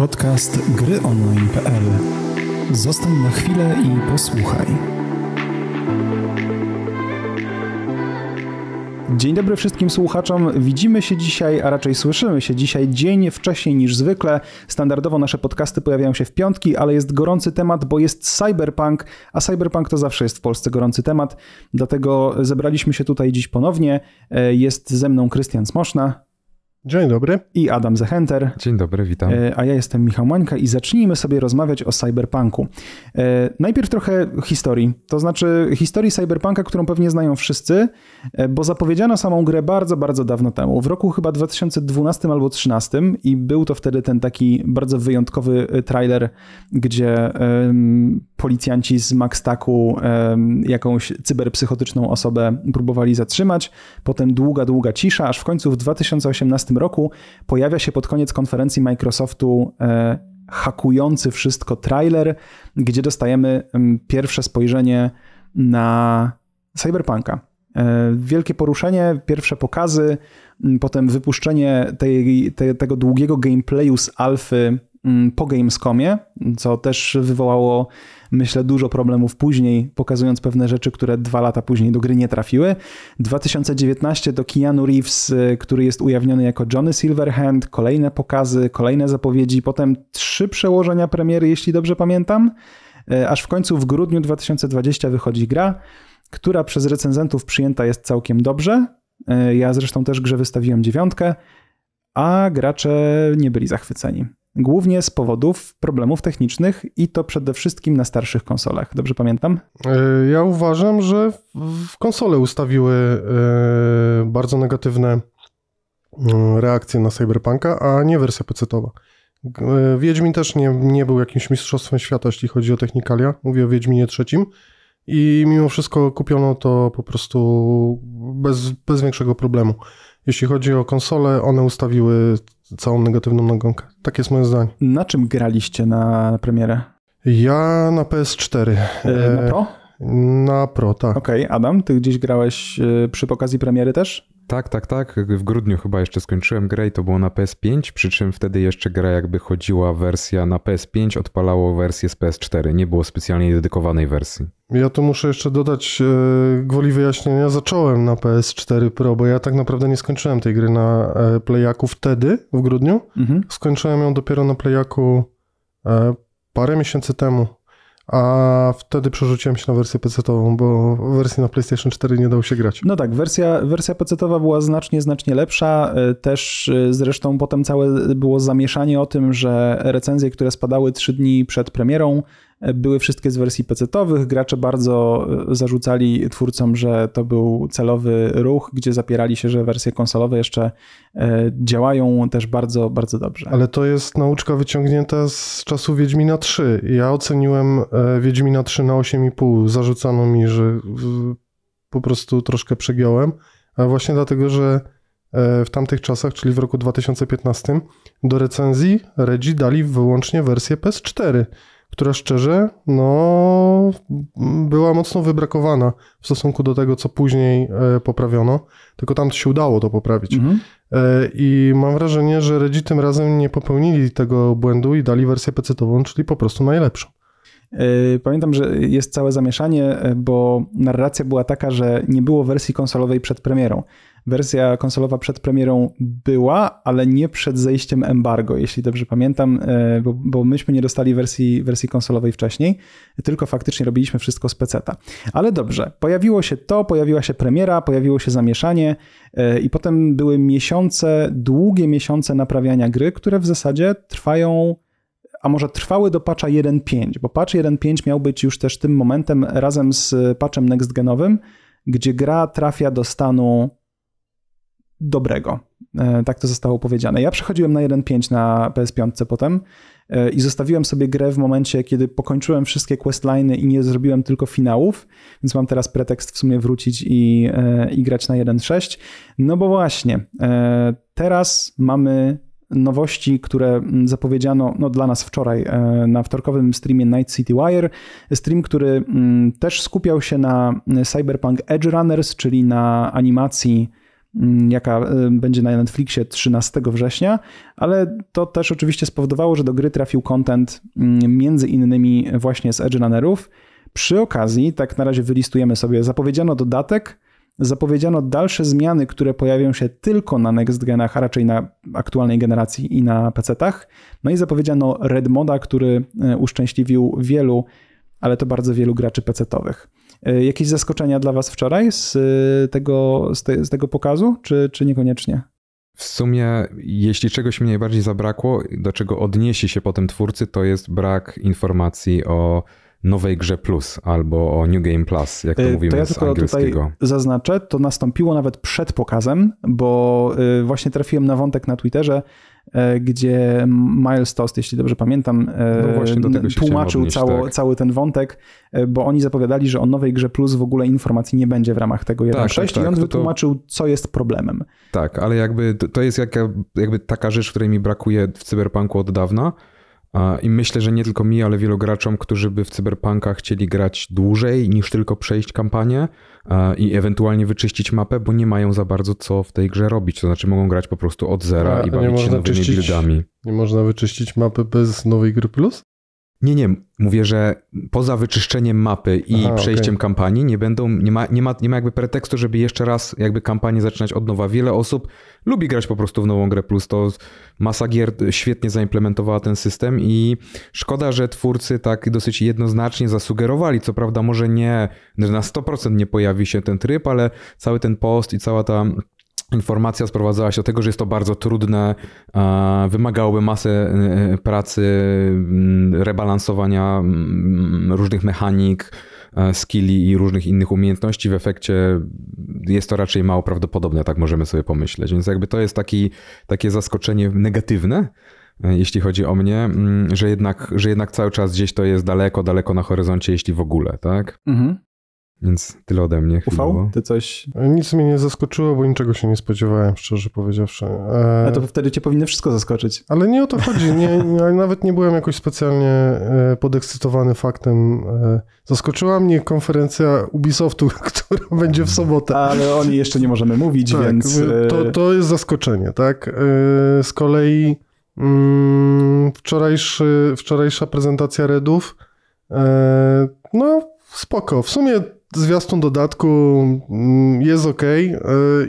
Podcast gryonline.pl Zostań na chwilę i posłuchaj. Dzień dobry wszystkim słuchaczom. Widzimy się dzisiaj, a raczej słyszymy się dzisiaj dzień wcześniej niż zwykle. Standardowo nasze podcasty pojawiają się w piątki, ale jest gorący temat, bo jest cyberpunk, a cyberpunk to zawsze jest w Polsce gorący temat. Dlatego zebraliśmy się tutaj dziś ponownie. Jest ze mną Krystian Smoszna. Dzień dobry. I Adam Zechenter. Dzień dobry, witam. E, a ja jestem Michał Mańka i zacznijmy sobie rozmawiać o cyberpunku. E, najpierw trochę historii, to znaczy historii cyberpunka, którą pewnie znają wszyscy, e, bo zapowiedziano samą grę bardzo, bardzo dawno temu, w roku chyba 2012 albo 2013 i był to wtedy ten taki bardzo wyjątkowy trailer, gdzie um, policjanci z Maxtaku um, jakąś cyberpsychotyczną osobę próbowali zatrzymać, potem długa, długa cisza, aż w końcu w 2018 roku pojawia się pod koniec konferencji Microsoftu e, hakujący wszystko trailer, gdzie dostajemy pierwsze spojrzenie na Cyberpunka. E, wielkie poruszenie, pierwsze pokazy, potem wypuszczenie tej, tej, tego długiego gameplayu z alfy po Gamescomie, co też wywołało myślę, dużo problemów później, pokazując pewne rzeczy, które dwa lata później do gry nie trafiły. 2019 to Keanu Reeves, y, który jest ujawniony jako Johnny Silverhand, kolejne pokazy, kolejne zapowiedzi, potem trzy przełożenia premiery, jeśli dobrze pamiętam, y, aż w końcu w grudniu 2020 wychodzi gra, która przez recenzentów przyjęta jest całkiem dobrze. Y, ja zresztą też grze wystawiłem dziewiątkę, a gracze nie byli zachwyceni. Głównie z powodów problemów technicznych i to przede wszystkim na starszych konsolach. Dobrze pamiętam? E, ja uważam, że konsole ustawiły e, bardzo negatywne mm, reakcje na Cyberpunka, a nie wersja PC-towa. E, Wiedźmin też nie, nie był jakimś mistrzostwem świata, jeśli chodzi o technikalia. Mówię o Wiedźminie trzecim. I mimo wszystko kupiono to po prostu bez, bez większego problemu. Jeśli chodzi o konsole, one ustawiły całą negatywną nagonkę. Tak jest moje zdanie. Na czym graliście na premierę? Ja na PS4. E, na Pro? Na Pro, tak. Okej, okay. Adam, ty gdzieś grałeś e, przy okazji premiery też? Tak, tak, tak. W grudniu chyba jeszcze skończyłem grę i to było na PS5, przy czym wtedy jeszcze gra jakby chodziła wersja na PS5, odpalało wersję z PS4. Nie było specjalnie dedykowanej wersji. Ja tu muszę jeszcze dodać e, gwoli wyjaśnienia. Zacząłem na PS4 Pro, bo ja tak naprawdę nie skończyłem tej gry na e, Playaku wtedy, w grudniu. Mhm. Skończyłem ją dopiero na Playaku parę miesięcy temu a wtedy przerzuciłem się na wersję PC-ową, bo wersji na PlayStation 4 nie dało się grać. No tak, wersja, wersja PC-owa była znacznie, znacznie lepsza. E, też e, zresztą potem całe było zamieszanie o tym, że recenzje, które spadały trzy dni przed premierą, były wszystkie z wersji PC-owych. Gracze bardzo e, zarzucali twórcom, że to był celowy ruch, gdzie zapierali się, że wersje konsolowe jeszcze e, działają też bardzo, bardzo dobrze. Ale to jest nauczka wyciągnięta z czasu Wiedźmina 3. Ja oceniłem e, Wiedźmina 3 na 8,5. Zarzucano mi, że po prostu troszkę przegiąłem, ale właśnie dlatego, że w tamtych czasach, czyli w roku 2015, do recenzji Redzi dali wyłącznie wersję PS4 która szczerze, no, była mocno wybrakowana w stosunku do tego, co później e, poprawiono, tylko tam się udało to poprawić. Mhm. E, I mam wrażenie, że Redzi tym razem nie popełnili tego błędu i dali wersję PC-ową, czyli po prostu najlepszą. E, pamiętam, że jest całe zamieszanie, bo narracja była taka, że nie było wersji konsolowej przed premierą. Wersja konsolowa przed premierą była, ale nie przed zejściem embargo, jeśli dobrze pamiętam, e, bo, bo myśmy nie dostali wersji, wersji konsolowej wcześniej, tylko faktycznie robiliśmy wszystko z peceta. Ale dobrze, pojawiło się to, pojawiła się premiera, pojawiło się zamieszanie e, i potem były miesiące, długie miesiące naprawiania gry, które w zasadzie trwają a może trwały do patcha 1.5, bo patch 1.5 miał być już też tym momentem razem z patchem next-genowym, gdzie gra trafia do stanu dobrego. E, tak to zostało powiedziane. Ja przechodziłem na 1.5 na PS5 potem e, i zostawiłem sobie grę w momencie, kiedy pokończyłem wszystkie questliny i nie zrobiłem tylko finałów, więc mam teraz pretekst w sumie wrócić i, e, i grać na 1.6. No bo właśnie, teraz mamy nowości, które zapowiedziano no, dla nas wczoraj na wtorkowym streamie Night City Wire. Stream, który też skupiał się na Cyberpunk Edge Runners, czyli na animacji mm, jaka będzie na Netflixie 13 września, ale to też oczywiście spowodowało, że do gry trafił content mm, między innymi właśnie z Edge Runnerów. Przy okazji, tak na razie wylistujemy sobie, zapowiedziano dodatek, zapowiedziano dalsze zmiany, które pojawią się tylko na next genach, a raczej na aktualnej generacji i na PC-tach. No i zapowiedziano Red Moda, który e, uszczęśliwił wielu, ale to bardzo wielu graczy PC-towych. E, jakieś zaskoczenia dla Was wczoraj z e, tego, z, te, z tego pokazu, czy, czy niekoniecznie? W sumie, jeśli czegoś mi najbardziej zabrakło, do czego odniesie się potem twórcy, to jest brak informacji o nowej grze plus albo o New Game Plus, jak to y, mówimy to ja z tylko Tutaj zaznaczę, to nastąpiło nawet przed pokazem, bo właśnie trafiłem na wątek na Twitterze, gdzie Miles Toast, jeśli dobrze pamiętam, no tłumaczył odnieść, cało, tak. cały ten wątek, bo oni zapowiadali, że o nowej grze plus w ogóle informacji nie będzie w ramach tego 1.6 tak, tak, tak, i on wytłumaczył, to... co jest problemem. Tak, ale jakby to jest jaka, jakby taka rzecz, której mi brakuje w Cyberpunku od dawna, i myślę, że nie tylko mi, ale wielu graczom, którzy by w cyberpunkach chcieli grać dłużej niż tylko przejść kampanię i ewentualnie wyczyścić mapę, bo nie mają za bardzo co w tej grze robić. To znaczy mogą grać po prostu od zera A, i bawić się nowymi czyścić, buildami. Nie można wyczyścić mapy bez nowej gry plus? Nie, nie. Mówię, że poza wyczyszczeniem mapy i Aha, przejściem okay. kampanii nie będą, nie ma, nie, ma, nie ma jakby pretekstu, żeby jeszcze raz jakby kampanię zaczynać od nowa. Wiele osób lubi grać po prostu w nową grę plus. To masa gier świetnie zaimplementowała ten system i szkoda, że twórcy tak dosyć jednoznacznie zasugerowali. Co prawda może nie, na 100% nie pojawi się ten tryb, ale cały ten post i cała ta informacja sprowadzała się do tego, że jest to bardzo trudne, wymagałoby masy e, pracy, mm, rebalansowania mm, różnych mechanik, e, skilli i różnych innych umiejętności. W efekcie jest to raczej mało prawdopodobne, tak możemy sobie pomyśleć. Więc jakby to jest taki, takie zaskoczenie negatywne, e, jeśli chodzi o mnie, mm, że jednak, że jednak cały czas gdzieś to jest daleko, daleko na horyzoncie, jeśli w ogóle, tak? Mhm. Więc tyle ode mnie. Ufał? Ty coś. Nic mnie nie zaskoczyło, bo niczego się nie spodziewałem, szczerze powiedziawszy. E... A to wtedy cię powinno wszystko zaskoczyć. Ale nie o to chodzi. Nie, nie, nawet nie byłem jakoś specjalnie e, podekscytowany faktem. E, zaskoczyła mnie konferencja Ubisoftu, która będzie w sobotę. Ale o niej jeszcze nie możemy mówić, tak, więc. To, e, to jest zaskoczenie, tak? Z kolei mm, wczorajszy, wczorajsza prezentacja Redów. No, spoko. W sumie zwiastun dodatku mm, jest ok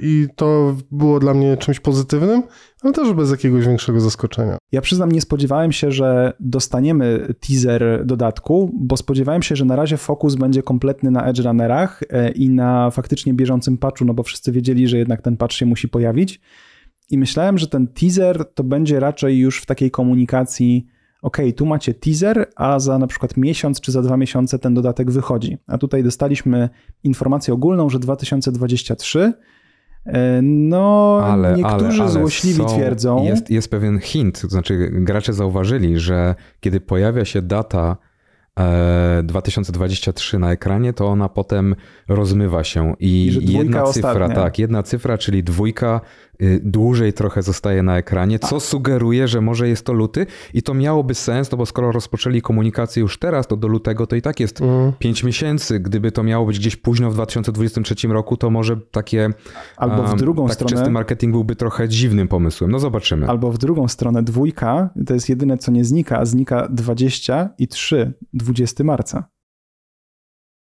i to było dla mnie czymś pozytywnym, ale też bez jakiegoś większego zaskoczenia. Ja przyznam, nie spodziewałem się, że dostaniemy teaser dodatku, bo spodziewałem się, że na razie fokus będzie kompletny na Edge Runnerach e, i na faktycznie bieżącym patchu, no bo wszyscy wiedzieli, że jednak ten patch się musi pojawić. I myślałem, że ten teaser to będzie raczej już w takiej komunikacji ok, tu macie teaser, a za na przykład miesiąc czy za dwa miesiące ten dodatek wychodzi. A tutaj dostaliśmy informację ogólną, że 2023. E, no, ale, niektórzy ale, ale złośliwi są, twierdzą. Jest, jest pewien hint, to znaczy gracze zauważyli, że kiedy pojawia się data 2023 e, na ekranie, to ona potem rozmywa się i, I jedna cyfra, ostatnia. tak, jedna cyfra, czyli dwójka dłużej trochę zostaje na ekranie, co sugeruje, że może jest to luty i to miałoby sens, no bo skoro rozpoczęli komunikację już teraz, to do lutego to i tak jest mm. 5 miesięcy. Gdyby to miało być gdzieś późno w 2023 roku, to może takie albo w drugą tak stronę czysty marketing byłby trochę dziwnym pomysłem. No zobaczymy. Albo w drugą stronę dwójka to jest jedyne co nie znika, a znika 20 i 3 20 marca.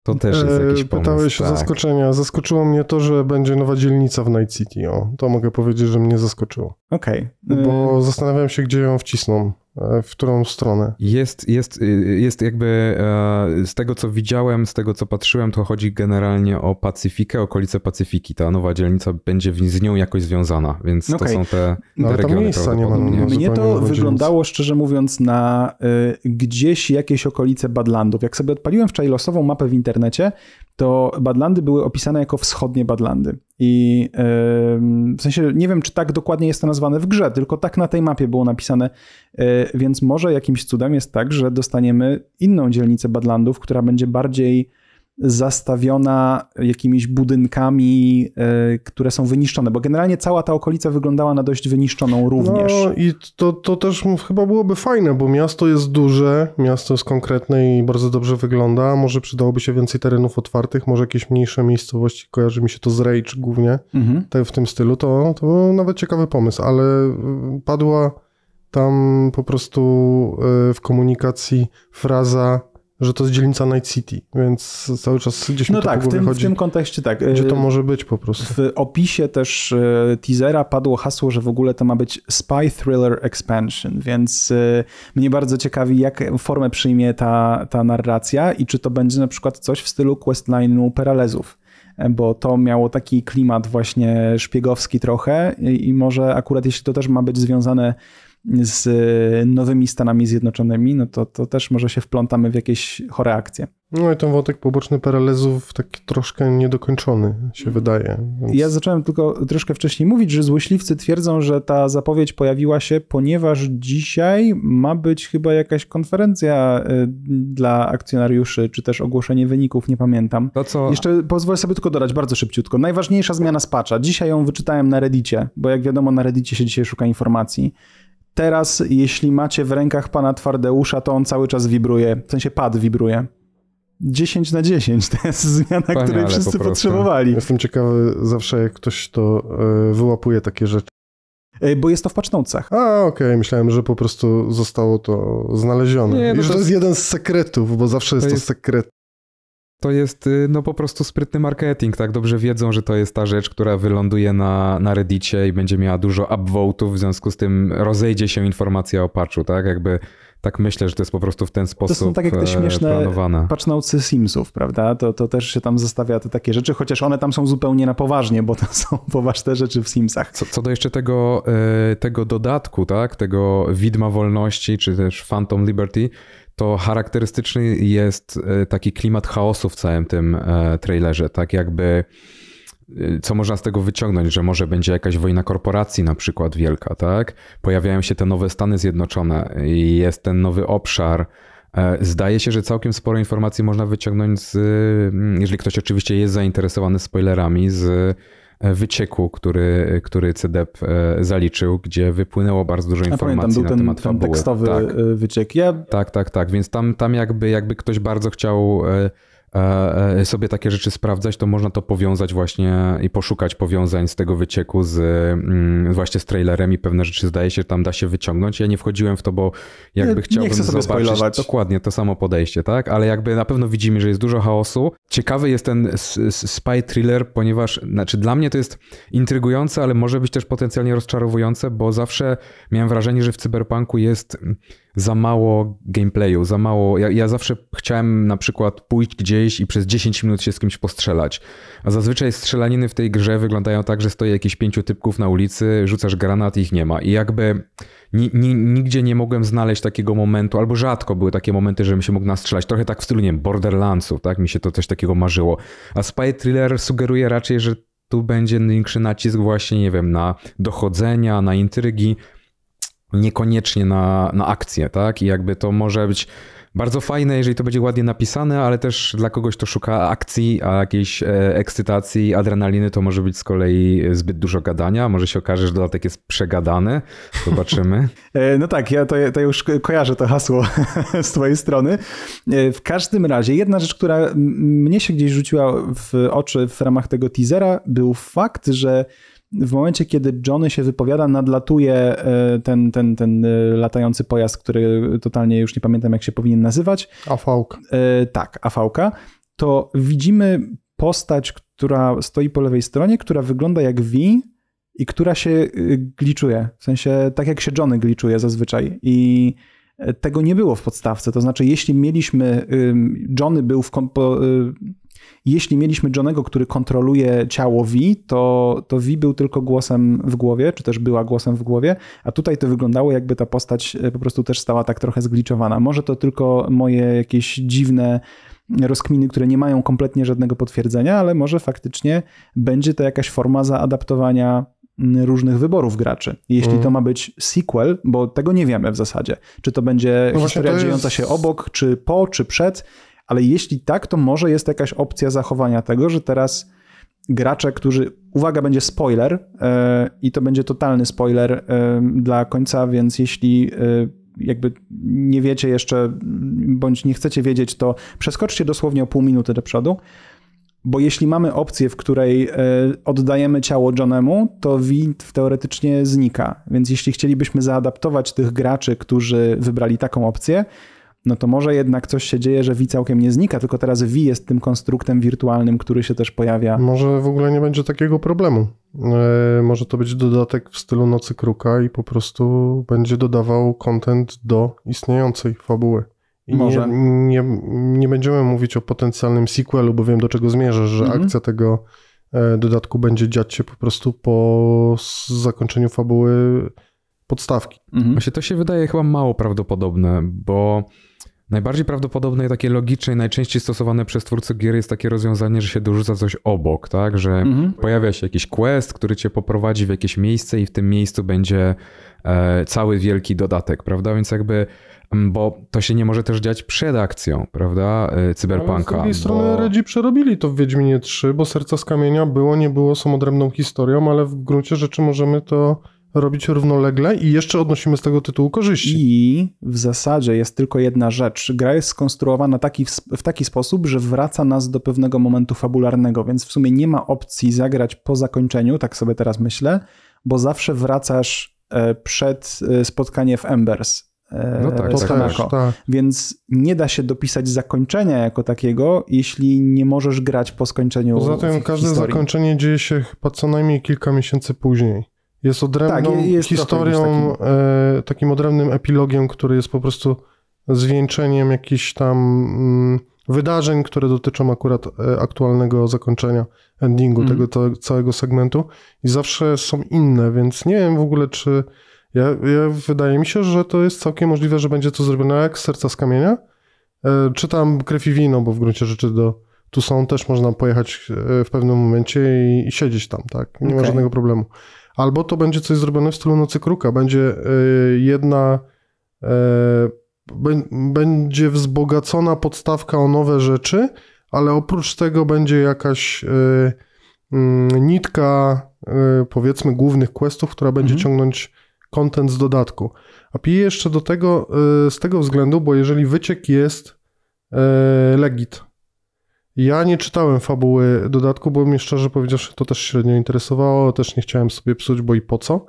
To też jest jakiś pomysł. Pytałeś tak. o zaskoczenia. Zaskoczyło mnie to, że będzie nowa dzielnica w Night City. O, to mogę powiedzieć, że mnie zaskoczyło. Okej. Okay. Bo y- zastanawiam się, gdzie ją wcisną. E, w którą stronę? Jest, jest, y, jest jakby e, z tego, co widziałem, z tego, co patrzyłem, to chodzi generalnie o Pacyfikę, okolice Pacyfiki. Ta nowa dzielnica będzie z nią jakoś związana, więc okay. to są te, no, te regiony miejsca nie ma. No, Mnie to wyglądało, szczerze mówiąc, na y, gdzieś jakieś okolice Badlandów. Jak sobie odpaliłem wczoraj losową mapę w internecie, to Badlandy były opisane jako wschodnie Badlandy. I w sensie nie wiem, czy tak dokładnie jest to nazwane w grze, tylko tak na tej mapie było napisane, e, więc może jakimś cudem jest tak, że dostaniemy inną dzielnicę Badlandów, która będzie bardziej zastawiona jakimiś budynkami, e, które są wyniszczone, bo generalnie cała ta okolica wyglądała na dość wyniszczoną również. No i to, to też chyba byłoby fajne, bo miasto jest duże, miasto jest konkretne i bardzo dobrze wygląda. Może przydałoby się więcej terenów otwartych, może jakieś mniejsze miejscowości, kojarzy mi się to z Rage głównie, mhm. tak w tym stylu, to, to był nawet ciekawy pomysł, ale padła tam po prostu e, w komunikacji fraza że to jest dzielnica Night City, więc cały czas gdzieś no mi to tak, w tym, chodzi, w tym kontekście tak. Gdzie to może być po prostu. W opisie też e, teasera padło hasło, że w ogóle to ma być Spy Thriller Expansion, więc e, mnie bardzo ciekawi, jak formę przyjmie ta, ta narracja i czy to będzie na przykład coś w stylu questline'u Peralezów bo to miało taki klimat właśnie szpiegowski trochę i może akurat jeśli to też ma być związane z nowymi Stanami Zjednoczonymi, no to, to też może się wplątamy w jakieś chore akcje. No i ten wątek poboczny paralezów taki troszkę niedokończony się wydaje. Więc... Ja zacząłem tylko troszkę wcześniej mówić, że złośliwcy twierdzą, że ta zapowiedź pojawiła się, ponieważ dzisiaj ma być chyba jakaś konferencja y, dla akcjonariuszy, czy też ogłoszenie wyników, nie pamiętam. To co... Jeszcze pozwolę sobie tylko dodać bardzo szybciutko. Najważniejsza zmiana z patcha. Dzisiaj ją wyczytałem na Reddicie, bo jak wiadomo na Reddicie się dzisiaj szuka informacji. Teraz, jeśli macie w rękach pana Twardeusza, to on cały czas wibruje, w sensie pad wibruje. 10 na 10 to jest zmiana, Panie, której wszyscy po potrzebowali. Jestem ciekawy zawsze, jak ktoś to e, wyłapuje takie rzeczy. E, bo jest to w patchnotesach. A, okej, okay. myślałem, że po prostu zostało to znalezione. Nie, no I że to jest jeden z sekretów, bo zawsze to, jest... to sekret to jest y, no po prostu sprytny marketing, tak? Dobrze wiedzą, że to jest ta rzecz, która wyląduje na, na Reddicie i będzie miała dużo upvote'ów, w związku z tym rozejdzie się informacja o patchu, tak? Jakby tak myślę, że to jest po prostu w ten sposób To są tak jak te e, śmieszne planowane. patchnotesy Simsów, prawda? To, to też się tam zostawia te takie rzeczy, chociaż one tam są zupełnie na poważnie, bo to są poważne rzeczy w Simsach. Co, co do jeszcze tego, e, tego dodatku, tak? Tego widma wolności, czy też Phantom Liberty, to charakterystyczny jest e, taki klimat chaosu w całym tym e, trailerze, tak jakby e, co można z tego wyciągnąć, że może będzie jakaś wojna korporacji na przykład wielka, tak? Pojawiają się te nowe Stany Zjednoczone i jest ten nowy obszar. Zdaje się, że całkiem sporo informacji można wyciągnąć z, jeżeli ktoś oczywiście jest zainteresowany spoilerami, z wycieku, który, który CDEP zaliczył, gdzie wypłynęło bardzo dużo informacji pamiętam, na ten, temat ten tekstowy tak. E, wyciek. Ja... Tak, tak, tak. Więc tam, tam jakby, jakby ktoś bardzo chciał e, E, e, sobie takie rzeczy sprawdzać, to można to powiązać właśnie i poszukać powiązań z tego wycieku z mm, właśnie z trailerem i pewne rzeczy zdaje się tam da się wyciągnąć. Ja nie wchodziłem w to, bo jakby nie, chciałbym nie chcę sobie zobaczyć spoilować. dokładnie to samo podejście, tak? Ale jakby na pewno widzimy, że jest dużo chaosu. Ciekawy jest ten spy thriller, ponieważ znaczy dla mnie to jest intrygujące, ale może być też potencjalnie rozczarowujące, bo zawsze miałem wrażenie, że w cyberpunku jest za mało gameplayu, za mało. Ja, ja, zawsze chciałem na przykład pójść gdzieś i przez 10 minut się z kimś postrzelać. A zazwyczaj strzelaniny w tej grze wyglądają tak, że stoi jakieś pięciu typków na ulicy, rzucasz granat i ich nie ma. I jakby ni, ni, nigdzie nie mogłem znaleźć takiego momentu, albo rzadko były takie momenty, żebym się mógł nastrzelać. Trochę tak w stylu, nie wiem, Borderlandsów, tak? Mi się to coś takiego marzyło. A Spy Thriller sugeruje raczej, że tu będzie większy nacisk właśnie, nie wiem, na dochodzenia, na intrygi, niekoniecznie na, na akcję, tak? I jakby to może być bardzo fajne, jeżeli to będzie ładnie napisane, ale też dla kogoś, kto szuka akcji, a jakiejś e, ekscytacji, adrenaliny, to może być z kolei zbyt dużo gadania. Może się okaże, że dodatek jest przegadany. Zobaczymy. E, no tak, ja to, to już kojarzę to hasło z twojej strony. E, w każdym razie, jedna rzecz, która mnie się gdzieś rzuciła w oczy w ramach tego teasera, był fakt, że w momencie, kiedy Johnny się wypowiada, nadlatuje e, ten, ten, ten e, latający pojazd, który totalnie już nie pamiętam, jak się powinien nazywać. Afałka. E, tak, afałka. To widzimy postać, która stoi po lewej stronie, która wygląda jak V i która się gliczuje. W sensie tak jak się Johnny gliczuje zazwyczaj. I tego nie było w podstawce. To znaczy, jeśli mieliśmy, Johnny był w, jeśli mieliśmy Johnego, który kontroluje ciało V, to, to V był tylko głosem w głowie, czy też była głosem w głowie, a tutaj to wyglądało jakby ta postać e, po prostu też stała tak trochę zgliczowana. Może to tylko moje jakieś dziwne rozkminy, które nie mają kompletnie żadnego potwierdzenia, ale może faktycznie będzie to jakaś forma zaadaptowania różnych wyborów graczy. Jeśli mm. to ma być sequel, bo tego nie wiemy w zasadzie, czy to będzie no historia to jest... dziejąca się obok, czy po, czy przed, ale jeśli tak, to może jest jakaś opcja zachowania tego, że teraz gracze, którzy, uwaga, będzie spoiler e, i to będzie totalny spoiler e, dla końca, więc jeśli e, jakby nie wiecie jeszcze, bądź nie chcecie wiedzieć, to przeskoczcie dosłownie o pół minuty do przodu, bo jeśli mamy opcję, w której oddajemy ciało Johnemu, to V teoretycznie znika. Więc jeśli chcielibyśmy zaadaptować tych graczy, którzy wybrali taką opcję, no to może jednak coś się dzieje, że V całkiem nie znika, tylko teraz V jest tym konstruktem wirtualnym, który się też pojawia. Może w ogóle nie będzie takiego problemu. E, może to być dodatek w stylu Nocy Kruka i po prostu będzie dodawał content do istniejącej fabuły. I może. Nie, nie, nie będziemy mówić o potencjalnym sequelu, bo wiem do czego zmierzasz, że mhm. akcja tego e, dodatku będzie dziać się po prostu po zakończeniu fabuły podstawki. Mhm. Właśnie to się wydaje chyba mało prawdopodobne, bo Najbardziej prawdopodobne i takie logiczne i najczęściej stosowane przez twórców gier jest takie rozwiązanie, że się dorzuca coś obok, tak? Że mhm. pojawia się jakiś quest, który cię poprowadzi w jakieś miejsce i w tym miejscu będzie e, cały wielki dodatek, prawda? Więc jakby bo to się nie może też dziać przed akcją, prawda, e, cyberpunka. Ale z drugiej bo... strony Redzi przerobili to w Wiedźminie 3, bo Serca z Kamienia było, nie było, są odrębną historią, ale w gruncie rzeczy możemy to robić równolegle i jeszcze odnosimy z tego tytułu korzyści. I w zasadzie jest tylko jedna rzecz. Gra jest skonstruowana taki, w taki sposób, że wraca nas do pewnego momentu fabularnego, więc w sumie nie ma opcji zagrać po zakończeniu, tak sobie teraz myślę, bo zawsze wracasz e, przed e, spotkanie w Embers. E, no tak, tak, tak. Więc nie da się dopisać zakończenia jako takiego, jeśli nie możesz grać po skończeniu. Poza tym każde historii. zakończenie dzieje się chyba co najmniej kilka miesięcy później. Jest odrębną tak, jest historią, takim... E, takim odrębnym epilogiem, który jest po prostu zwieńczeniem jakichś tam mm, wydarzeń, które dotyczą akurat e, aktualnego zakończenia, endingu mm. tego całego segmentu i zawsze są inne, więc nie wiem w ogóle, czy ja, ja, wydaje mi się, że to jest całkiem możliwe, że będzie to zrobione jak Serca z Kamienia, e, czy tam Krew i Wino, bo w gruncie rzeczy do tu są też można pojechać w pewnym momencie i, i siedzieć tam, tak? Nie okay. ma żadnego problemu. Albo to będzie coś zrobione w stylu Nocy Kruka. Będzie e, jedna e, będzie wzbogacona podstawka o nowe rzeczy, ale oprócz tego będzie jakaś e, mm, nitka, powiedzmy, głównych questów, która będzie mhm. ciągnąć content z dodatku. A piję jeszcze do tego z tego względu, bo jeżeli wyciek jest legit, ja nie czytałem fabuły dodatku, bo mnie szczerze powiedziawszy to też średnio interesowało, też nie chciałem sobie psuć, bo i po co,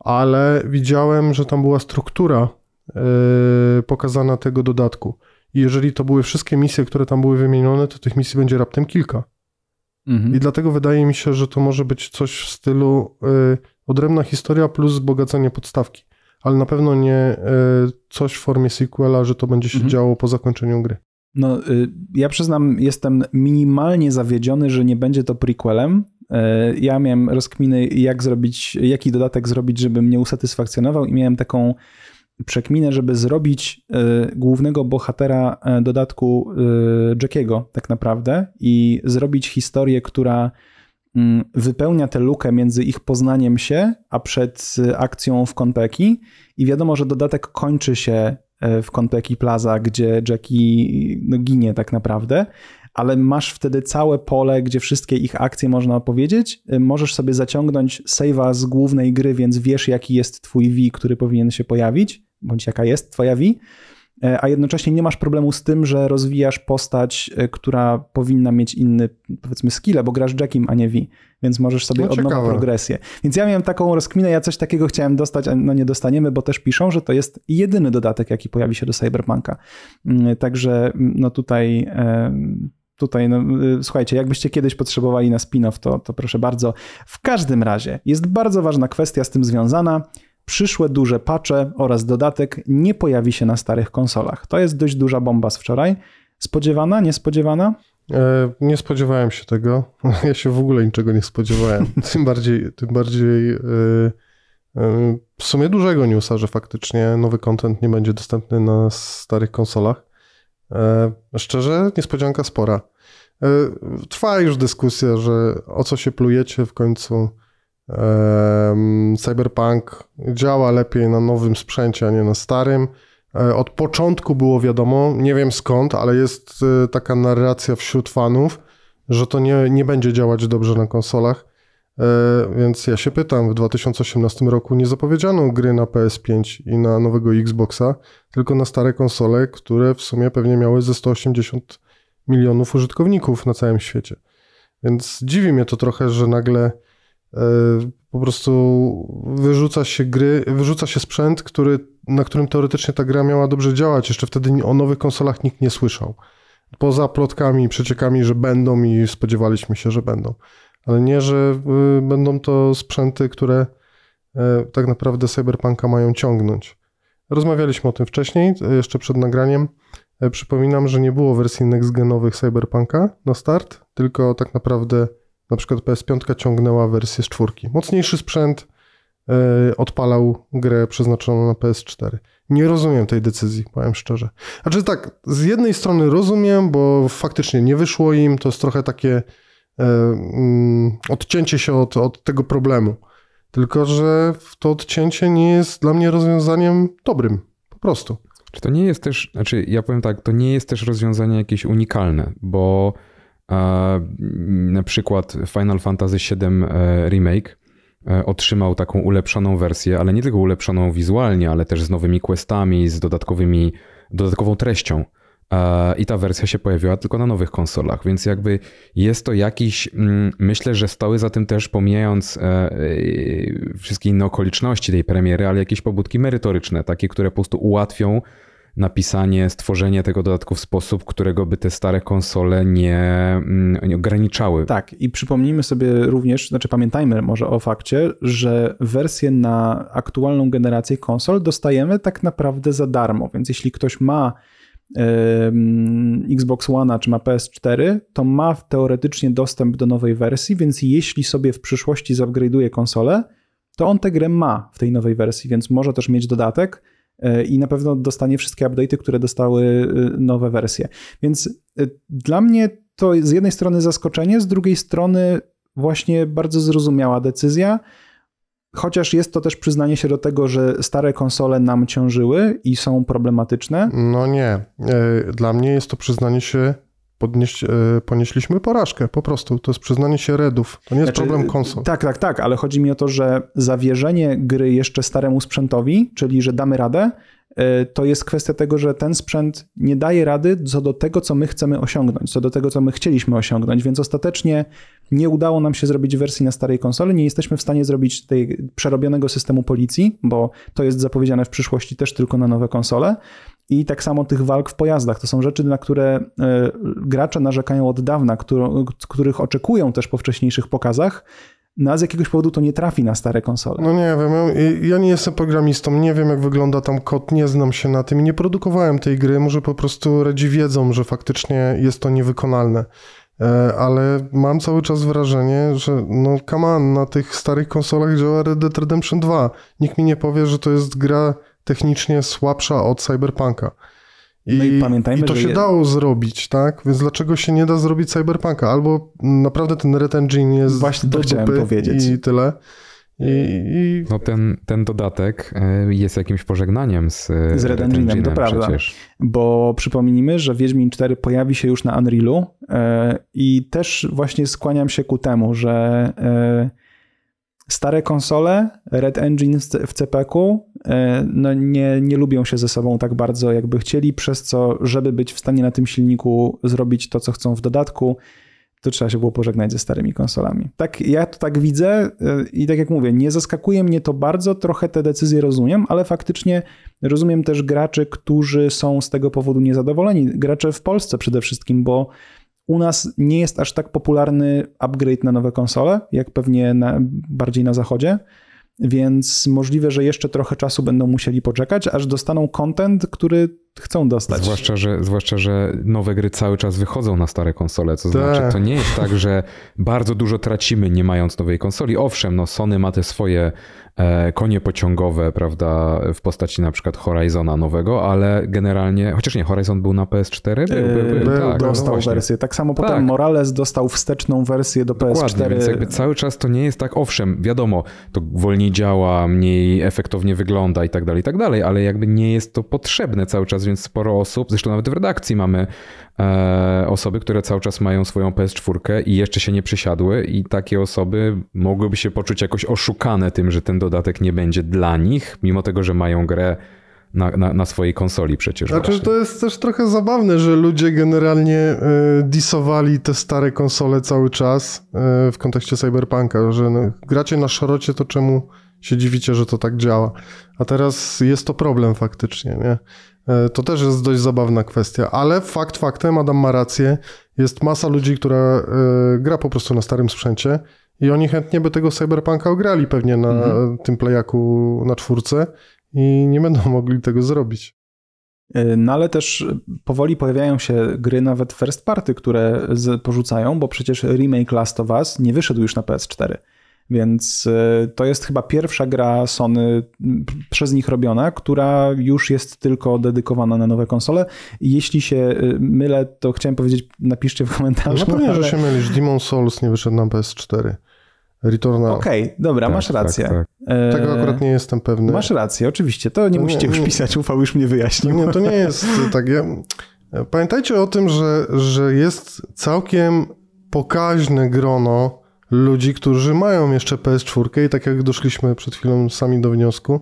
ale widziałem, że tam była struktura yy, pokazana tego dodatku. I jeżeli to były wszystkie misje, które tam były wymienione, to tych misji będzie raptem kilka. Mhm. I dlatego wydaje mi się, że to może być coś w stylu yy, odrębna historia plus wzbogacenie podstawki. Ale na pewno nie yy, coś w formie sequela, że to będzie się mhm. działo po zakończeniu gry. No, y, ja przyznam, jestem minimalnie zawiedziony, że nie będzie to prequelem. Y, ja miałem rozkminy, jak zrobić, jaki dodatek zrobić, żeby mnie usatysfakcjonował, i miałem taką przekminę, żeby zrobić y, głównego bohatera dodatku Jackiego, tak naprawdę, i zrobić historię, która mm, wypełnia tę lukę między ich poznaniem się, a przed akcją w Konpeki. I wiadomo, że dodatek kończy się E, w Konpeki Plaza, gdzie Jackie no, ginie tak naprawdę, ale masz wtedy całe pole, gdzie wszystkie ich akcje można opowiedzieć. E, możesz sobie zaciągnąć save'a z głównej gry, więc wiesz, jaki jest twój V, który powinien się pojawić, bądź jaka jest twoja V E, a jednocześnie nie masz problemu z tym, że rozwijasz postać, e, która powinna mieć inny, powiedzmy, skill, bo grasz Jackiem, a nie V, więc możesz sobie no, od nowa progresję. Więc ja miałem taką rozkminę, ja coś takiego chciałem dostać, a no nie dostaniemy, bo też piszą, że to jest jedyny dodatek, jaki pojawi się do Cyberpunka. Mm, także mm, no tutaj tutaj, no, y, słuchajcie, jakbyście kiedyś potrzebowali na spin-off, to, to proszę bardzo. W każdym razie jest bardzo ważna kwestia z tym związana przyszłe duże patche oraz dodatek nie pojawi się na starych konsolach. To jest dość duża bomba z wczoraj. Spodziewana, niespodziewana? E, nie spodziewałem się tego. Ja się w ogóle niczego nie spodziewałem. tym bardziej, tym bardziej e, e, w sumie dużego newsa, że faktycznie nowy content nie będzie dostępny na starych konsolach. Szczerze, niespodzianka spora. Trwa już dyskusja, że o co się plujecie w końcu Cyberpunk działa lepiej na nowym sprzęcie, a nie na starym, E, od początku było wiadomo, nie wiem skąd, ale jest e, taka narracja wśród fanów, że to nie, nie będzie działać dobrze na konsolach. E, więc ja się pytam, w 2018 roku nie zapowiedziano gry na PS5 i na nowego Xboxa, tylko na stare konsole, które w sumie pewnie miały ze 180 milionów użytkowników na całym świecie. Więc dziwi mnie to trochę, że nagle po prostu wyrzuca się gry, wyrzuca się sprzęt, który, na którym teoretycznie ta gra miała dobrze działać. Jeszcze wtedy o nowych konsolach nikt nie słyszał. Poza plotkami i przeciekami, że będą i spodziewaliśmy się, że będą. Ale nie, że y, będą to sprzęty, które y, tak naprawdę Cyberpunka mają ciągnąć. Rozmawialiśmy o tym wcześniej, jeszcze przed nagraniem. E, przypominam, że nie było wersji next-genowych Cyberpunka na start, tylko tak naprawdę na przykład PS5 ciągnęła wersję z czwórki. Mocniejszy sprzęt yy, odpalał grę przeznaczoną na PS4. Nie rozumiem tej decyzji, powiem szczerze. Znaczy tak, z jednej strony rozumiem, bo faktycznie nie wyszło im, to jest trochę takie yy, yy, odcięcie się od, od tego problemu. Tylko, że to odcięcie nie jest dla mnie rozwiązaniem dobrym. Po prostu. Czy to nie jest też, znaczy ja powiem tak, to nie jest też rozwiązanie jakieś unikalne, bo na przykład Final Fantasy VII e, Remake e, otrzymał taką ulepszoną wersję, ale nie tylko ulepszoną wizualnie, ale też z nowymi questami, z dodatkowymi, dodatkową treścią. E, I ta wersja się pojawiła tylko na nowych konsolach, więc jakby jest to jakiś, mm, myślę, że stoły za tym też, pomijając wszystkie inne okoliczności tej premiery, ale jakieś pobudki merytoryczne, takie, które po prostu ułatwią napisanie, stworzenie tego dodatku w sposób, którego by te stare konsole nie, mm, nie ograniczały. Tak, i przypomnijmy sobie również, znaczy pamiętajmy może o fakcie, że wersję na aktualną generację konsol dostajemy tak naprawdę za darmo, więc jeśli ktoś ma Xbox One czy ma PS4, to ma teoretycznie dostęp do nowej wersji, więc jeśli sobie w przyszłości zupgrade'uje konsolę, to on tę grę ma w tej nowej wersji, więc może też mieć dodatek i na pewno dostanie wszystkie update'y, które dostały e, nowe wersje. Więc e, dla mnie to z jednej strony zaskoczenie, z drugiej strony właśnie bardzo zrozumiała decyzja. Chociaż jest to też przyznanie się do tego, że stare konsole nam ciążyły i są problematyczne. No nie. Dla mnie jest to przyznanie się podnieś, e, ponieśliśmy porażkę, po prostu. To jest przyznanie się redów. To nie jest znaczy, problem konsol. Tak, tak, tak, ale chodzi mi o to, że zawierzenie gry jeszcze staremu sprzętowi, czyli że damy radę, e, to jest kwestia tego, że ten sprzęt nie daje rady co do tego, co my chcemy osiągnąć, co do tego, co my chcieliśmy osiągnąć, więc ostatecznie nie udało nam się zrobić wersji na starej konsoli, nie jesteśmy w stanie zrobić tej przerobionego systemu policji, bo to jest zapowiedziane w przyszłości też tylko na nowe konsole. I tak samo tych walk w pojazdach. To są rzeczy, na które e, gracze narzekają od dawna, których oczekują też po wcześniejszych pokazach, no a z jakiegoś powodu to nie trafi na stare konsole. No nie wiem, ja nie jestem programistą, nie wiem jak wygląda tam kod, nie znam się na tym i nie produkowałem tej gry, może po prostu radzi wiedzą, że faktycznie jest to niewykonalne. E, ale mam cały czas wrażenie, że no come on, na tych starych konsolach działa Red Dead Redemption 2. Nikt mi nie powie, że to jest gra technicznie słabsza od Cyberpunka. I, no i pamiętajmy, i to się je... dało zrobić, tak? Więc dlaczego się nie da zrobić Cyberpunka? Albo naprawdę ten Red Engine jest Właśnie to chciałem powiedzieć. I tyle. I, i... No ten, ten dodatek e, jest jakimś pożegnaniem z, z Red, Red Engine'em, to prawda. Przecież. Bo przypomnijmy, że Wiedźmin 4 pojawi się już na Unrealu e, i też właśnie skłaniam się ku temu, że e, Stare konsole, Red Engine w CPK-u e, no nie, nie lubią się ze sobą tak bardzo, jakby chcieli, przez co, żeby być w stanie na tym silniku zrobić to, co chcą w dodatku, to trzeba się było pożegnać ze starymi konsolami. Tak, ja to tak widzę e, i tak jak mówię, nie zaskakuje mnie to bardzo, trochę te decyzje rozumiem, ale faktycznie rozumiem też graczy, którzy są z tego powodu niezadowoleni. Gracze w Polsce przede wszystkim, bo u nas nie jest aż tak popularny upgrade na nowe konsole, jak pewnie na, bardziej na zachodzie, więc możliwe, że jeszcze trochę czasu będą musieli poczekać, aż dostaną content, który chcą dostać. Zwłaszcza że, zwłaszcza, że nowe gry cały czas wychodzą na stare konsole, co znaczy to nie jest tak, że bardzo dużo tracimy nie mając nowej konsoli. Owszem, no Sony ma te swoje konie pociągowe, prawda, w postaci na przykład Horizona nowego, ale generalnie, chociaż nie, Horizon był na PS4? Był, był, był, tak, dostał no wersję. Tak samo potem tak. Morales dostał wsteczną wersję do PS4. Dokładnie, więc jakby cały czas to nie jest tak, owszem, wiadomo, to wolniej działa, mniej efektownie wygląda i tak dalej, i tak dalej, ale jakby nie jest to potrzebne cały czas, więc sporo osób, zresztą nawet w redakcji mamy e, osoby, które cały czas mają swoją PS4 i jeszcze się nie przysiadły i takie osoby mogłyby się poczuć jakoś oszukane tym, że ten dodatek nie będzie dla nich, mimo tego, że mają grę na, na, na, swojej konsoli przecież. Znaczy, właśnie. to jest też trochę zabawne, że ludzie generalnie y, disowali te stare konsole cały czas y, w kontekście Cyberpunka, że no, gracie na szorocie, to czemu się dziwicie, że to tak działa? A teraz jest to problem faktycznie, nie? Y, to też jest dość zabawna kwestia, ale fakt faktem, Adam ma rację, jest masa ludzi, która gra po prostu na starym sprzęcie i oni chętnie by tego Cyberpunka ograli pewnie na mhm. tym playaku na czwórce i nie będą mogli tego zrobić. E, no ale też powoli pojawiają się gry nawet first party, które porzucają, bo przecież remake Last of Us nie wyszedł już na PS4. Więc e, to jest chyba pierwsza gra Sony przez nich robiona, która już jest tylko dedykowana na nowe konsole. I jeśli się e, mylę, to chciałem powiedzieć, napiszcie w komentarzu. No pewnie, ale... że się mylisz. Demon Souls nie wyszedł na PS4. Returnal. Okej, okay, dobra, tak, masz tak, rację. Tak, tak. Tego akurat nie jestem pewny. Masz rację, oczywiście. To nie to musicie nie, już pisać, Ufał już mnie wyjaśnił. Nie, to nie jest tak. Ja... Pamiętajcie o tym, że, że jest całkiem pokaźne grono ludzi, którzy mają jeszcze PS4 i tak jak doszliśmy przed chwilą sami do wniosku,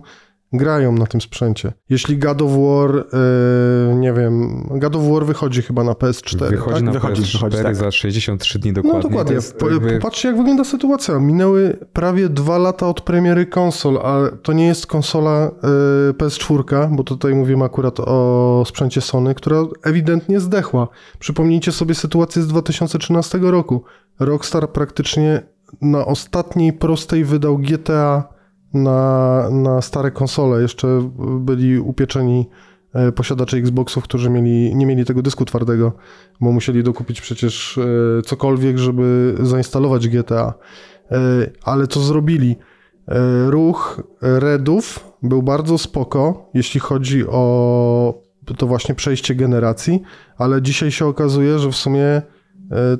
grają na tym sprzęcie. Jeśli God of War, yy, nie wiem, God of War wychodzi chyba na PS4. Wychodzi tak? na wychodzi, PS4 wychodzi, tak. za 63 dni dokładnie. No dokładnie. Po, jakby... Popatrzcie jak wygląda sytuacja. Minęły prawie dwa lata od premiery konsol, a to nie jest konsola yy, PS4, bo tutaj mówimy akurat o sprzęcie Sony, która ewidentnie zdechła. Przypomnijcie sobie sytuację z 2013 roku. Rockstar praktycznie na ostatniej prostej wydał GTA na, na stare konsole. Jeszcze byli upieczeni e, posiadacze Xboxów, którzy mieli, nie mieli tego dysku twardego, bo musieli dokupić przecież e, cokolwiek, żeby zainstalować GTA. E, ale co zrobili? Ruch Redów był bardzo spoko, jeśli chodzi o to właśnie przejście generacji, ale dzisiaj się okazuje, że w sumie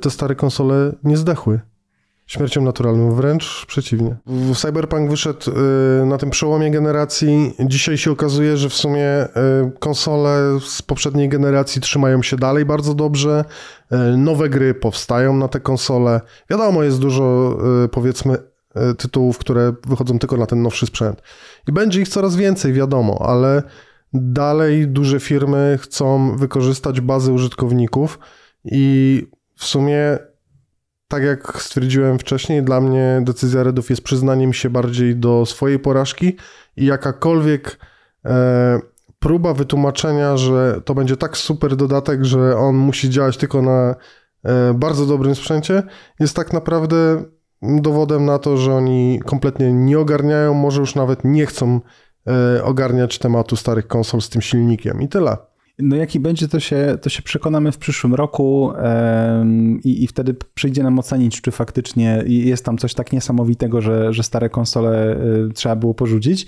te stare konsole nie zdechły śmiercią naturalną, wręcz przeciwnie. Cyberpunk wyszedł y, na tym przełomie generacji. Dzisiaj się okazuje, że w sumie y, konsole z poprzedniej generacji trzymają się dalej bardzo dobrze. Nowe gry powstają na te konsole. Wiadomo, jest dużo powiedzmy tytułów, które wychodzą tylko na ten nowszy sprzęt. I będzie ich coraz więcej, wiadomo, ale dalej duże firmy chcą wykorzystać bazę użytkowników i w sumie tak jak stwierdziłem wcześniej, dla mnie decyzja Redów jest przyznaniem się bardziej do swojej porażki i jakakolwiek e, próba wytłumaczenia, że to będzie tak super dodatek, że on musi działać tylko na e, bardzo dobrym sprzęcie, jest tak naprawdę dowodem na to, że oni kompletnie nie ogarniają, może już nawet nie chcą e, ogarniać tematu starych konsol z tym silnikiem i tyle. No jaki będzie, to się, to się przekonamy w przyszłym roku i, i wtedy przyjdzie nam ocenić, czy faktycznie jest tam coś tak niesamowitego, że, że stare konsole y, trzeba było porzucić.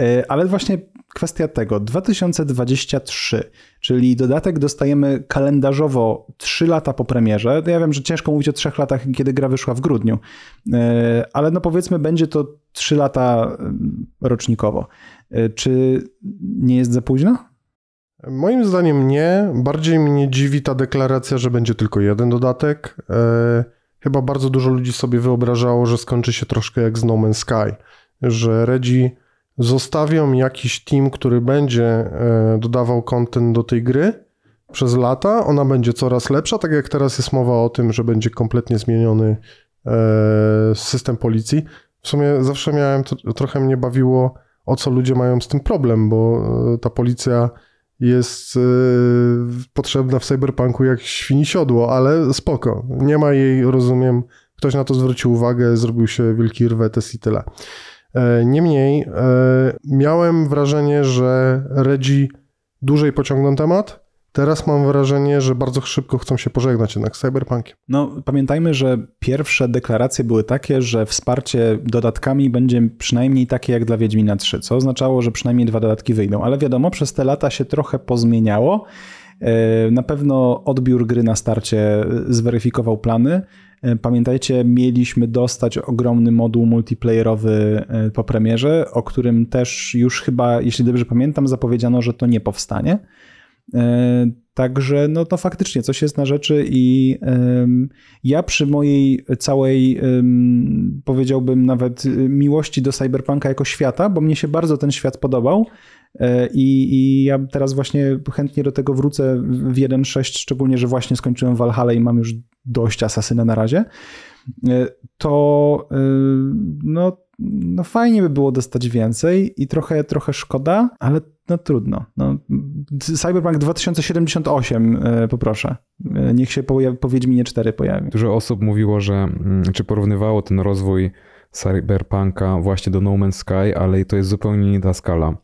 Y, ale właśnie kwestia tego, 2023, czyli dodatek dostajemy kalendarzowo 3 lata po premierze. Ja wiem, że ciężko mówić o 3 latach, kiedy gra wyszła w grudniu, y, ale no powiedzmy, będzie to 3 lata rocznikowo. Czy nie jest za późno? Moim zdaniem nie. Bardziej mnie dziwi ta deklaracja, że będzie tylko jeden dodatek. E, chyba bardzo dużo ludzi sobie wyobrażało, że skończy się troszkę jak z No Man's Sky, że Redzi zostawią jakiś team, który będzie e, dodawał content do tej gry przez lata. Ona będzie coraz lepsza, tak jak teraz jest mowa o tym, że będzie kompletnie zmieniony e, system policji. W sumie zawsze miałem, trochę mnie bawiło, o co ludzie mają z tym problem, bo ta policja jest yy, potrzebna w cyberpunku jak świni siodło, ale spoko. Nie ma jej, rozumiem, ktoś na to zwrócił uwagę, zrobił się wielki rwetes i tyle. E, niemniej e, miałem wrażenie, że Reggie dłużej pociągną temat, Teraz mam wrażenie, że bardzo szybko chcą się pożegnać jednak z Cyberpunkiem. No, pamiętajmy, że pierwsze deklaracje były takie, że wsparcie dodatkami będzie przynajmniej takie jak dla Wiedźmina 3, co oznaczało, że przynajmniej dwa dodatki wyjdą. Ale wiadomo, przez te lata się trochę pozmieniało. E, na pewno odbiór gry na starcie zweryfikował plany. E, pamiętajcie, mieliśmy dostać ogromny moduł multiplayerowy e, po premierze, o którym też już chyba, jeśli dobrze pamiętam, zapowiedziano, że to nie powstanie. E, także no to faktycznie coś jest na rzeczy i ja przy mojej całej powiedziałbym nawet miłości do cyberpunka jako świata, bo mnie się bardzo ten świat podobał e, i, i ja teraz właśnie chętnie do tego wrócę w 1.6, szczególnie, że właśnie skończyłem Valhalla i mam już dość Asasyna na razie, e, to no, no fajnie by było dostać więcej i trochę, trochę szkoda, ale no trudno. No, Cyberpunk 2078 e, poproszę. E, niech się pojawi, po Wiedźminie 4 pojawi. Dużo osób mówiło, że mm, czy porównywało ten rozwój Cyberpunka właśnie do No Man's Sky, ale to jest zupełnie nie ta skala.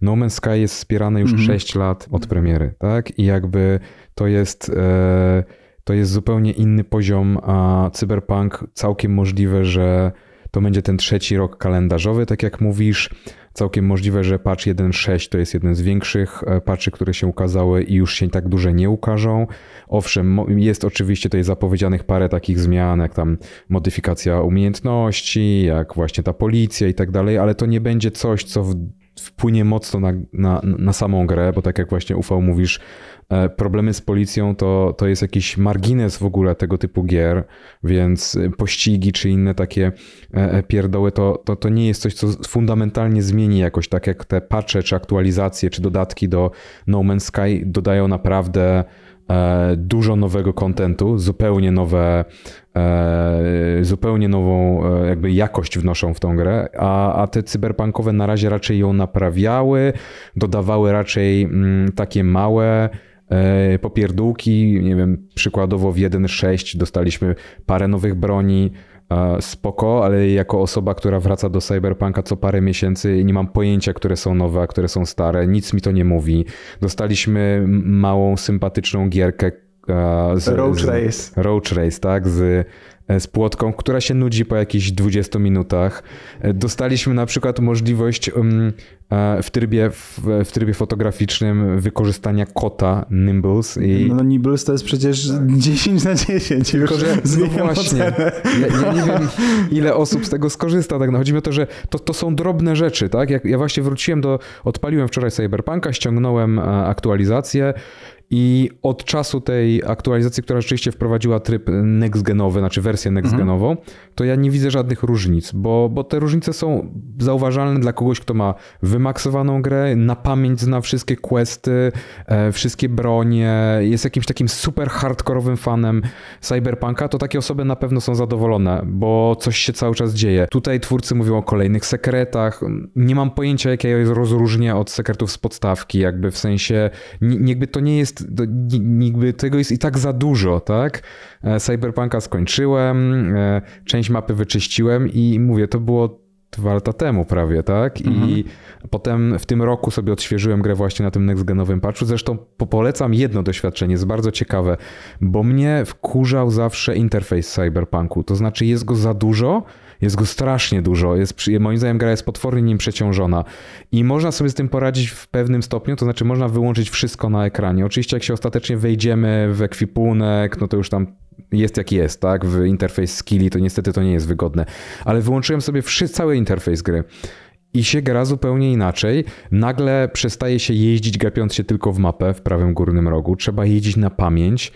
No Man's Sky jest wspierane już -hmm. 6 lat od premiery, tak? I jakby to jest... E, to jest zupełnie inny poziom, a Cyberpunk całkiem możliwe, że to będzie ten trzeci rok kalendarzowy, tak jak mówisz. Całkiem możliwe, że patch 1.6 to jest jeden z większych e, patchy, które się ukazały i już się tak duże nie ukażą. Owszem, jest oczywiście tutaj zapowiedzianych parę takich zmian, jak tam modyfikacja umiejętności, jak właśnie ta policja i tak dalej, ale to nie będzie coś, co wpłynie mocno na, na, na samą grę, bo tak jak właśnie Ufał mówisz, E, problemy z policją to, to jest jakiś margines w ogóle tego typu gier, więc pościgi czy inne takie e, e, pierdoły to, to, to nie jest coś, co fundamentalnie zmieni jakoś, tak jak te patche, czy aktualizacje, czy dodatki do No Man's Sky dodają naprawdę dużo nowego kontentu, zupełnie nowe, zupełnie nową jakby jakość wnoszą w tą grę, a, a te cyberpunkowe na razie raczej ją naprawiały, dodawały raczej mm, takie małe E, popierdółki, nie wiem, przykładowo w 1.6 dostaliśmy parę nowych broni, e, spoko, ale jako osoba, która wraca do Cyberpunka co parę miesięcy nie mam pojęcia, które są nowe, a które są stare, nic mi to nie mówi. Dostaliśmy małą, sympatyczną gierkę e, z, Roach Race. Roach Race, tak, z E, z płotką, która się nudzi po jakichś 20 minutach. E, dostaliśmy na przykład możliwość um, w trybie, w, w, trybie fotograficznym wykorzystania kota Nimbles. I... No Nimbles to jest przecież 10 na 10. Tylko, że no właśnie, ja, ja, nie wiem ile osób z tego skorzysta. Tak? No, chodzi mi o to, że to, to są drobne rzeczy. Tak? Jak ja właśnie wróciłem do, odpaliłem wczoraj Cyberpunka, ściągnąłem aktualizację i od czasu tej aktualizacji, która rzeczywiście wprowadziła tryb next-genowy, znaczy wersję next-genową, mhm. to ja nie widzę żadnych różnic, bo, bo te różnice są zauważalne dla kogoś, kto ma wymaksowaną grę, na pamięć zna wszystkie questy, e, wszystkie bronie, jest jakimś takim super hardkorowym fanem Cyberpunka, to takie osoby na pewno są zadowolone, bo coś się cały czas dzieje. Tutaj twórcy mówią o kolejnych sekretach. Nie mam pojęcia, jakie je rozróżnię od sekretów z podstawki, jakby w sensie, jakby to nie jest jest, tego jest i tak za dużo, tak? E, Cyberpunka skończyłem, e, część mapy wyczyściłem i mówię, to było dwa lata temu prawie, tak? I mhm. potem w tym roku sobie odświeżyłem grę właśnie na tym next-genowym patchu. Zresztą polecam jedno doświadczenie, jest bardzo ciekawe, bo mnie wkurzał zawsze interfejs Cyberpunku. To znaczy jest go za dużo, jest go strasznie dużo. Jest, moim zdaniem gra jest potwornie nim przeciążona. I można sobie z tym poradzić w pewnym stopniu, to znaczy można wyłączyć wszystko na ekranie. Oczywiście jak się ostatecznie wejdziemy w ekwipunek, no to już tam jest jak jest, tak? W interfejs skilli to niestety to nie jest wygodne. Ale wyłączyłem sobie cały interfejs gry i się gra zupełnie inaczej. Nagle przestaje się jeździć gapiąc się tylko w mapę w prawym górnym rogu. Trzeba jeździć na pamięć.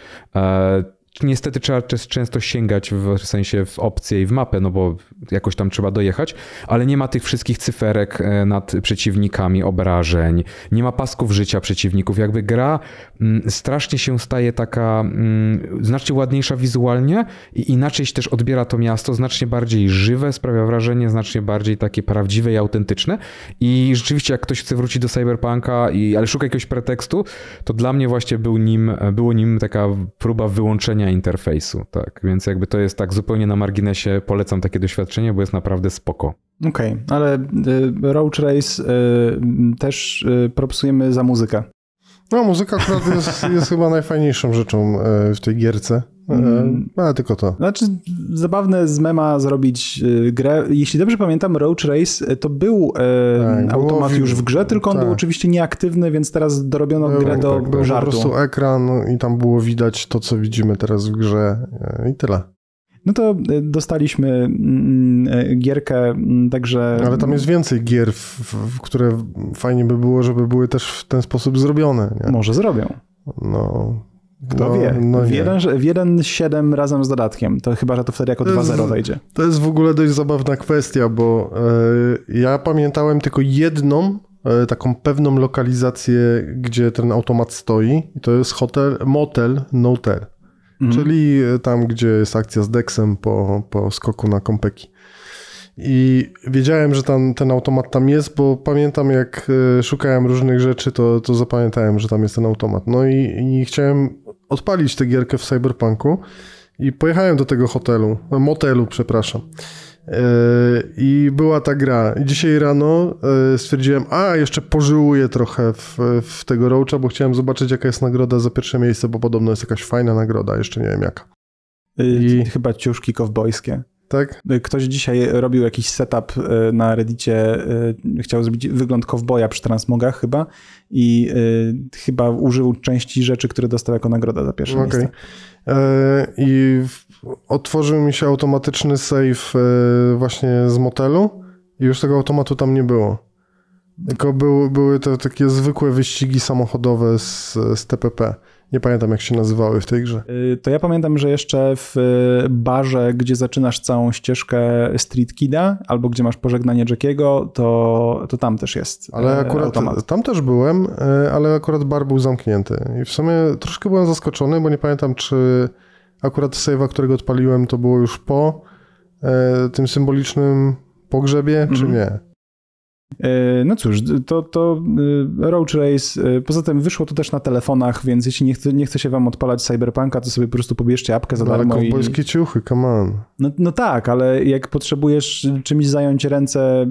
Niestety trzeba często sięgać w sensie w opcję i w mapę, no bo jakoś tam trzeba dojechać, ale nie ma tych wszystkich cyferek e, nad przeciwnikami, obrażeń, nie ma pasków życia przeciwników. Jakby gra mm, strasznie się staje taka mm, znacznie ładniejsza wizualnie i inaczej się też odbiera to miasto, znacznie bardziej żywe, sprawia wrażenie znacznie bardziej takie prawdziwe i autentyczne. I rzeczywiście, jak ktoś chce wrócić do Cyberpunka, i, ale szuka jakiegoś pretekstu, to dla mnie właśnie był nim, było nim taka próba wyłączenia interfejsu, tak. Więc jakby to jest tak zupełnie na marginesie, polecam takie doświadczenie, bo jest naprawdę spoko. Okej, okay, ale y, Roach Race y, też y, propsujemy za muzykę. No, muzyka akurat jest, jest chyba najfajniejszą rzeczą e, w tej gierce. E, mm. Ale tylko to. Znaczy, zabawne z mema zrobić e, grę. Jeśli dobrze pamiętam, Roach Race to był tak, automat już w grze, tylko on tak. był oczywiście nieaktywny, więc teraz dorobiono grę do tak, żartu. po prostu ekran i tam było widać to, co widzimy teraz w grze i tyle. No to dostaliśmy mm, gierkę, mm, także... Ale tam jest więcej gier, w, w, które fajnie by było, żeby były też w ten sposób zrobione. Nie? Może zrobią. No, kto no, wie? No w, jeden, w 1.7 razem z dodatkiem. To chyba, że to wtedy jako 2.0 wejdzie. To jest w ogóle dość zabawna kwestia, bo e, ja pamiętałem tylko jedną e, taką pewną lokalizację, gdzie ten automat stoi. I to jest hotel, motel, notel. Mhm. Czyli tam, gdzie jest akcja z Dexem po, po skoku na kompeki. I wiedziałem, że tam, ten automat tam jest, bo pamiętam jak e, szukałem różnych rzeczy, to, to zapamiętałem, że tam jest ten automat. No i, i chciałem odpalić tę gierkę w Cyberpunku i pojechałem do tego hotelu, motelu, przepraszam. E, I była ta gra. I dzisiaj rano e, stwierdziłem, a jeszcze pożyłuję trochę w, w tego Roacha, bo chciałem zobaczyć, jaka jest nagroda za pierwsze miejsce, bo podobno jest jakaś fajna nagroda, jeszcze nie wiem jaka. Y, I... Chyba ciuszki kowbojskie. Tak? Ktoś dzisiaj robił jakiś setup e, na Reddicie, chciał zrobić wygląd kowboja przy transmogach chyba i chyba użył części rzeczy, które dostał jako nagroda za pierwsze okay. miejsce. I otworzył mi się automatyczny save e, właśnie z motelu i już tego automatu tam nie było. Tylko były, były to takie zwykłe wyścigi samochodowe z, z TPP. Nie pamiętam, jak się nazywały w tej grze. Y, to ja pamiętam, że jeszcze w y, barze, gdzie zaczynasz całą ścieżkę Street Kida, albo gdzie masz pożegnanie Jackiego, to, to tam też jest Ale y, akurat automat. tam też byłem, ale akurat bar był zamknięty. I w sumie troszkę byłem zaskoczony, bo nie pamiętam, czy Akurat save'a, którego odpaliłem, to było już po e, tym symbolicznym pogrzebie, czy mhm. nie? E, no cóż, to, to e, Roach Race, e, poza tym wyszło to też na telefonach, więc jeśli nie chce, nie chce się wam odpalać Cyberpunka, to sobie po prostu pobierzcie apkę za no, darmo. Ale kowbojskie i... ciuchy, come on. No, no tak, ale jak potrzebujesz czymś zająć ręce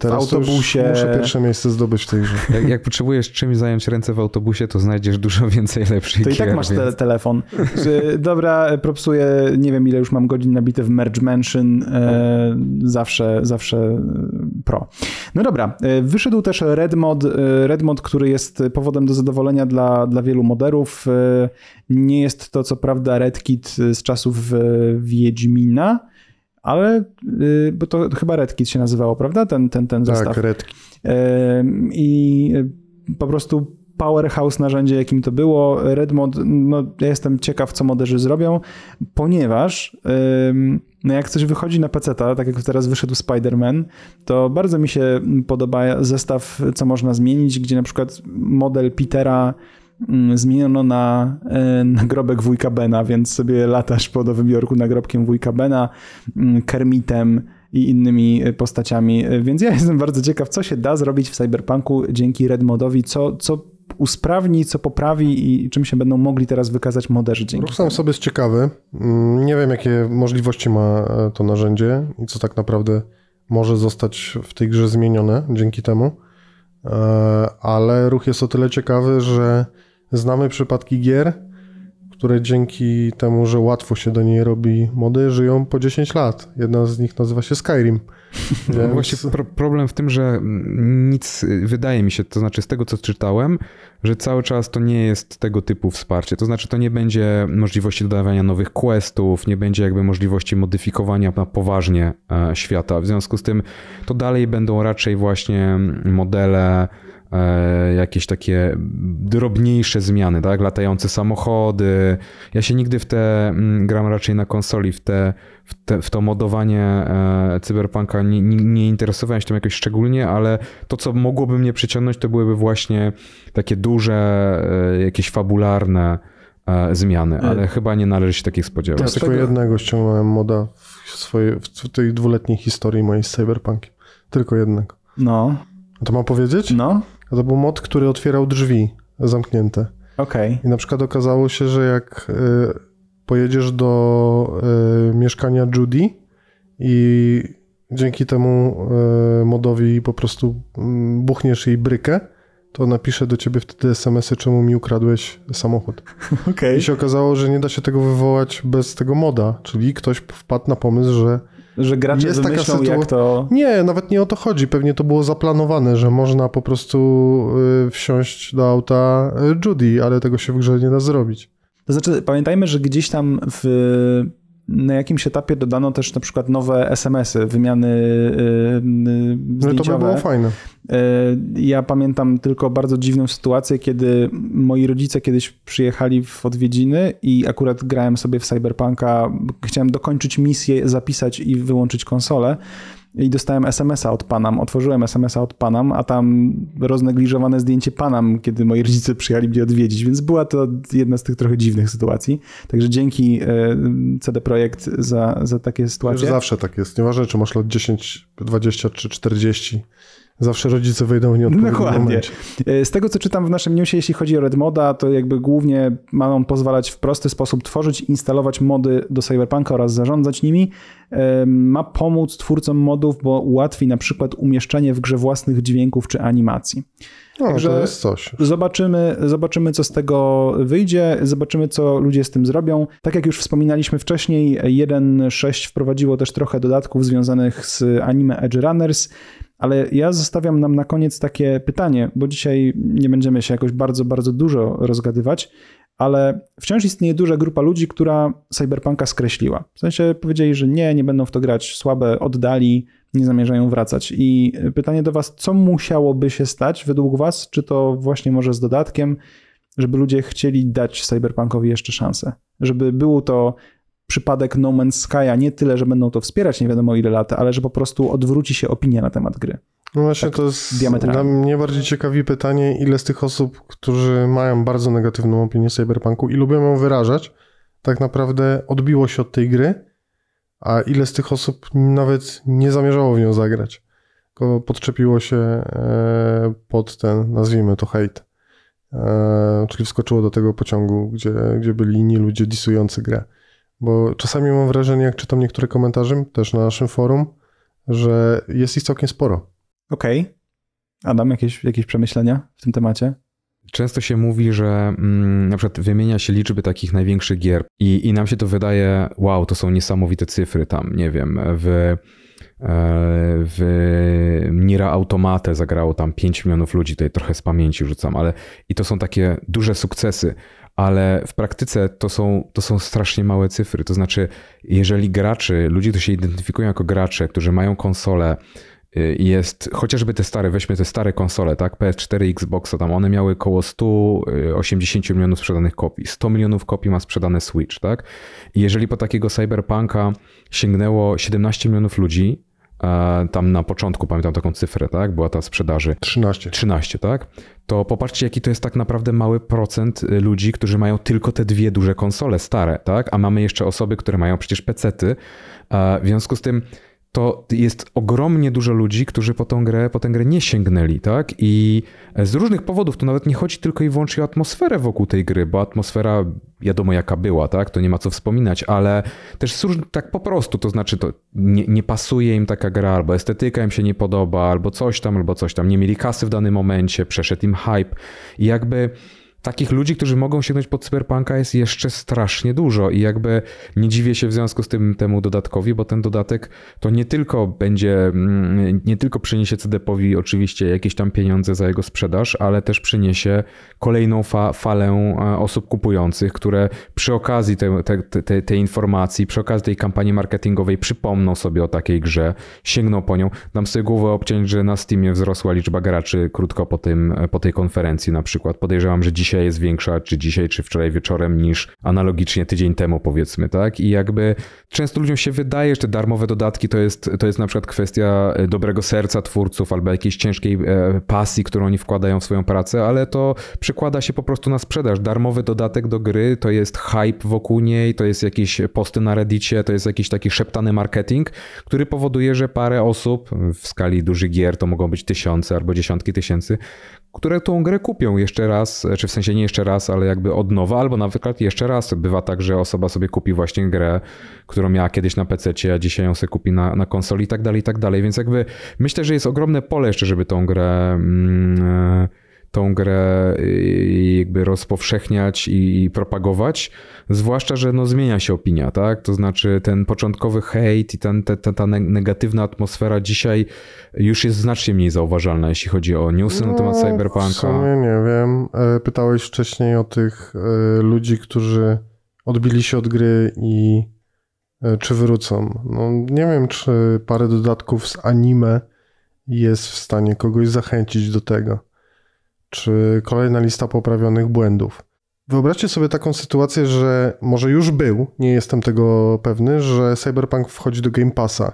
Teraz w autobusie. muszę pierwsze miejsce zdobyć w tej grze. Jak, jak, potrzebujesz czymś zająć ręce w autobusie, to znajdziesz dużo więcej lepszych To i tak masz więc... te, telefon. Dobra, propsuję, nie wiem ile już mam godzin nabite w Merge Mansion. E, zawsze, zawsze e, pro. No dobra, e, wyszedł też Red Mod, e, Red Mod, który jest powodem do zadowolenia dla, dla wielu moderów. Nie jest to co prawda Red Kit z czasów Wiedźmina, ale, y, bo to chyba RedKit się nazywało, prawda? Ten, ten, ten tak, zestaw. Tak, RedKit. I y, po prostu powerhouse narzędzie, jakim to było. Redmod, no ja jestem ciekaw, co moderzy zrobią, ponieważ no jak coś wychodzi na PC, tak jak teraz wyszedł Spider-Man, to bardzo mi się podoba zestaw, co można zmienić, gdzie na przykład model Petera zmieniono na e, nagrobek wujka Bena, więc sobie latasz po Nowym Jorku nagrobkiem wujka Bena, mm, Kermitem i innymi postaciami. Więc ja jestem bardzo ciekaw, co się da zrobić w Cyberpunku dzięki Redmodowi, co, co usprawni, co poprawi i czym się będą mogli teraz wykazać moderzy dzięki Ruch sam sobie jest ciekawy. Mm, nie wiem, jakie możliwości ma e, to narzędzie i co tak naprawdę może zostać w tej grze zmienione dzięki temu. E, ale ruch jest o tyle ciekawy, że Znamy przypadki gier, które dzięki temu, że łatwo się do niej robi mody, żyją po 10 lat. Jedna z nich nazywa się Skyrim. No Więc... Właśnie pro problem w tym, że nic, wydaje mi się, to znaczy z tego co czytałem, że cały czas to nie jest tego typu wsparcie. To znaczy to nie będzie możliwości dodawania nowych questów, nie będzie jakby możliwości modyfikowania na poważnie e, świata. W związku z tym to dalej będą raczej właśnie modele jakieś takie drobniejsze zmiany, tak? Latające samochody. Ja się nigdy w te, mm, gram raczej na konsoli, w, te, w, te, w to modowanie e, cyberpunka nie, nie, nie interesowałem się tym jakoś szczególnie, ale to, co mogłoby mnie przyciągnąć, to byłyby właśnie takie duże, e, jakieś fabularne zmiany, ale chyba nie należy się takich spodziewać. Ja tylko jednego ściągnąłem moda w, swojej, w tej dwuletniej historii mojej z cyberpunkiem. Tylko jednego. No. To mam powiedzieć? No. To był mod, który otwierał drzwi zamknięte. Okej. Okay. I na przykład okazało się, że jak y, pojedziesz do y, mieszkania Judy i dzięki temu y, modowi po prostu mm, buchniesz jej brykę, to napiszę do ciebie wtedy SMS-y, czemu mi ukradłeś samochód. Okay. I się okazało, że nie da się tego wywołać bez tego moda, czyli ktoś wpadł na pomysł, że że gracze jest wymyślą, taka sytuacja. jak to... Nie, nawet nie o to chodzi. Pewnie to było zaplanowane, że można po prostu y, wsiąść do auta y, Judy, ale tego się w grze nie da zrobić. To znaczy, pamiętajmy, że gdzieś tam w na jakimś etapie dodano też na przykład nowe SMS-y, wymiany zdjęciowe. No to by było fajne. Y, ja pamiętam tylko bardzo dziwną sytuację, kiedy moi rodzice kiedyś przyjechali w odwiedziny i akurat grałem sobie w Cyberpunka, chciałem dokończyć misję, zapisać i wyłączyć konsolę i dostałem SMS-a od Panam. Otworzyłem SMS-a od Panam, a tam roznegliżowane zdjęcie Panam, kiedy moi rodzice przyjechali mnie odwiedzić, więc była to jedna z tych trochę dziwnych sytuacji. Także dzięki e, CD Projekt za, za takie sytuacje. Wiesz, zawsze tak jest. Nieważne, czy masz lat 10, 20 czy 40 Zawsze rodzice wejdą w nieodpowiednim Dokładnie. momencie. E, z tego, co czytam w naszym newsie, jeśli chodzi o Red Moda, to jakby głównie ma on pozwalać w prosty sposób tworzyć, instalować mody do Cyberpunka oraz zarządzać nimi. E, ma pomóc twórcom modów, bo ułatwi na przykład umieszczenie w grze własnych dźwięków czy animacji. No, Także to jest coś. Zobaczymy, zobaczymy, co z tego wyjdzie, zobaczymy, co ludzie z tym zrobią. Tak jak już wspominaliśmy wcześniej, 1.6 wprowadziło też trochę dodatków związanych z anime Edge Runners. Ale ja zostawiam nam na koniec takie pytanie, bo dzisiaj nie będziemy się jakoś bardzo, bardzo dużo rozgadywać, ale wciąż istnieje duża grupa ludzi, która Cyberpunka skreśliła. W sensie powiedzieli, że nie, nie będą w to grać, słabe, oddali, nie zamierzają wracać. I pytanie do Was, co musiałoby się stać według Was? Czy to właśnie może z dodatkiem, żeby ludzie chcieli dać Cyberpunkowi jeszcze szansę? Żeby było to przypadek No Man's Sky'a nie tyle, że będą to wspierać nie wiadomo ile lat, ale że po prostu odwróci się opinia na temat gry. No właśnie tak to jest dla mnie bardziej ciekawi pytanie, ile z tych osób, którzy mają bardzo negatywną opinię Cyberpunku i lubią ją wyrażać, tak naprawdę odbiło się od tej gry, a ile z tych osób nawet nie zamierzało w nią zagrać, tylko podczepiło się e, pod ten, nazwijmy to hate, e, czyli wskoczyło do tego pociągu, gdzie, gdzie byli inni ludzie disujący grę. Bo czasami mam wrażenie, jak czytam niektóre komentarze, też na naszym forum, że jest ich całkiem sporo. Okej. Okay. Adam, jakieś, jakieś przemyślenia w tym temacie? Często się mówi, że mm, na przykład wymienia się liczby takich największych gier i, i nam się to wydaje, wow, to są niesamowite cyfry tam, nie wiem, w, e, w Nira Automate zagrało tam 5 milionów ludzi, tutaj trochę z pamięci rzucam, ale i to są takie duże sukcesy, ale w praktyce to są, to są strasznie małe cyfry. To znaczy, jeżeli graczy, ludzie, którzy się identyfikują jako gracze, którzy mają konsole, y, jest chociażby te stare, weźmy te stare konsole, tak, PS4 Xboxa, tam one miały około 180 milionów sprzedanych kopii. 100 milionów kopii ma sprzedane Switch, tak? I jeżeli po takiego Cyberpunka sięgnęło 17 milionów ludzi, tam na początku, pamiętam taką cyfrę, tak? Była ta sprzedaży. 13. 13, tak? To popatrzcie, jaki to jest tak naprawdę mały procent y, ludzi, którzy mają tylko te dwie duże konsole stare, tak? A mamy jeszcze osoby, które mają przecież pecety. W związku z tym to jest ogromnie dużo ludzi, którzy po tą grę, po tę grę nie sięgnęli, tak? I z różnych powodów to nawet nie chodzi tylko i wyłącznie o atmosferę wokół tej gry, bo atmosfera wiadomo jaka była, tak? To nie ma co wspominać, ale też tak po prostu, to znaczy to nie, nie pasuje im taka gra, albo estetyka im się nie podoba, albo coś tam, albo coś tam. Nie mieli kasy w danym momencie, przeszedł im hype i jakby takich ludzi, którzy mogą sięgnąć pod cyberpunka jest jeszcze strasznie dużo i jakby nie dziwię się w związku z tym temu dodatkowi, bo ten dodatek to nie tylko będzie, mm, nie tylko przyniesie CDP-owi oczywiście jakieś tam pieniądze za jego sprzedaż, ale też przyniesie kolejną fa falę e, osób kupujących, które przy okazji tej, tej, tej, tej informacji, przy okazji tej kampanii marketingowej przypomną sobie o takiej grze, sięgną po nią. Dam sobie głowę obciąć, że na Steamie wzrosła liczba graczy krótko po, tym, po tej konferencji na przykład. Podejrzewam, że dzisiaj dzisiaj jest większa, czy dzisiaj, czy wczoraj wieczorem, niż analogicznie tydzień temu, powiedzmy, tak? I jakby często ludziom się wydaje, że te darmowe dodatki to jest, to jest na przykład kwestia e, dobrego serca twórców albo jakiejś ciężkiej e, pasji, którą oni wkładają w swoją pracę, ale to przekłada się po prostu na sprzedaż. Darmowy dodatek do gry to jest hype wokół niej, to jest jakieś posty na Reddicie, to jest jakiś taki szeptany marketing, który powoduje, że parę osób w skali dużych gier, to mogą być tysiące albo dziesiątki tysięcy, które tą grę kupią jeszcze raz, czy w sensie nie jeszcze raz, ale jakby od nowa, albo na przykład jeszcze raz. Bywa tak, że osoba sobie kupi właśnie grę, którą miała kiedyś na PC, a dzisiaj ją sobie kupi na, na konsoli i tak dalej, i tak dalej. Więc jakby myślę, że jest ogromne pole jeszcze, żeby tą grę mm, tą grę y, jakby rozpowszechniać i propagować, zwłaszcza, że no zmienia się opinia, tak? To znaczy ten początkowy hejt i ten, ta, ta, ta negatywna atmosfera dzisiaj już jest znacznie mniej zauważalna, jeśli chodzi o newsy no, na temat Cyberpunka. W sumie nie wiem. E, pytałeś wcześniej o tych e, ludzi, którzy odbili się od gry i e, czy wrócą. No, nie wiem, czy parę dodatków z anime jest w stanie kogoś zachęcić do tego. Czy kolejna lista poprawionych błędów. Wyobraźcie sobie taką sytuację, że może już był, nie jestem tego pewny, że Cyberpunk wchodzi do Game Passa.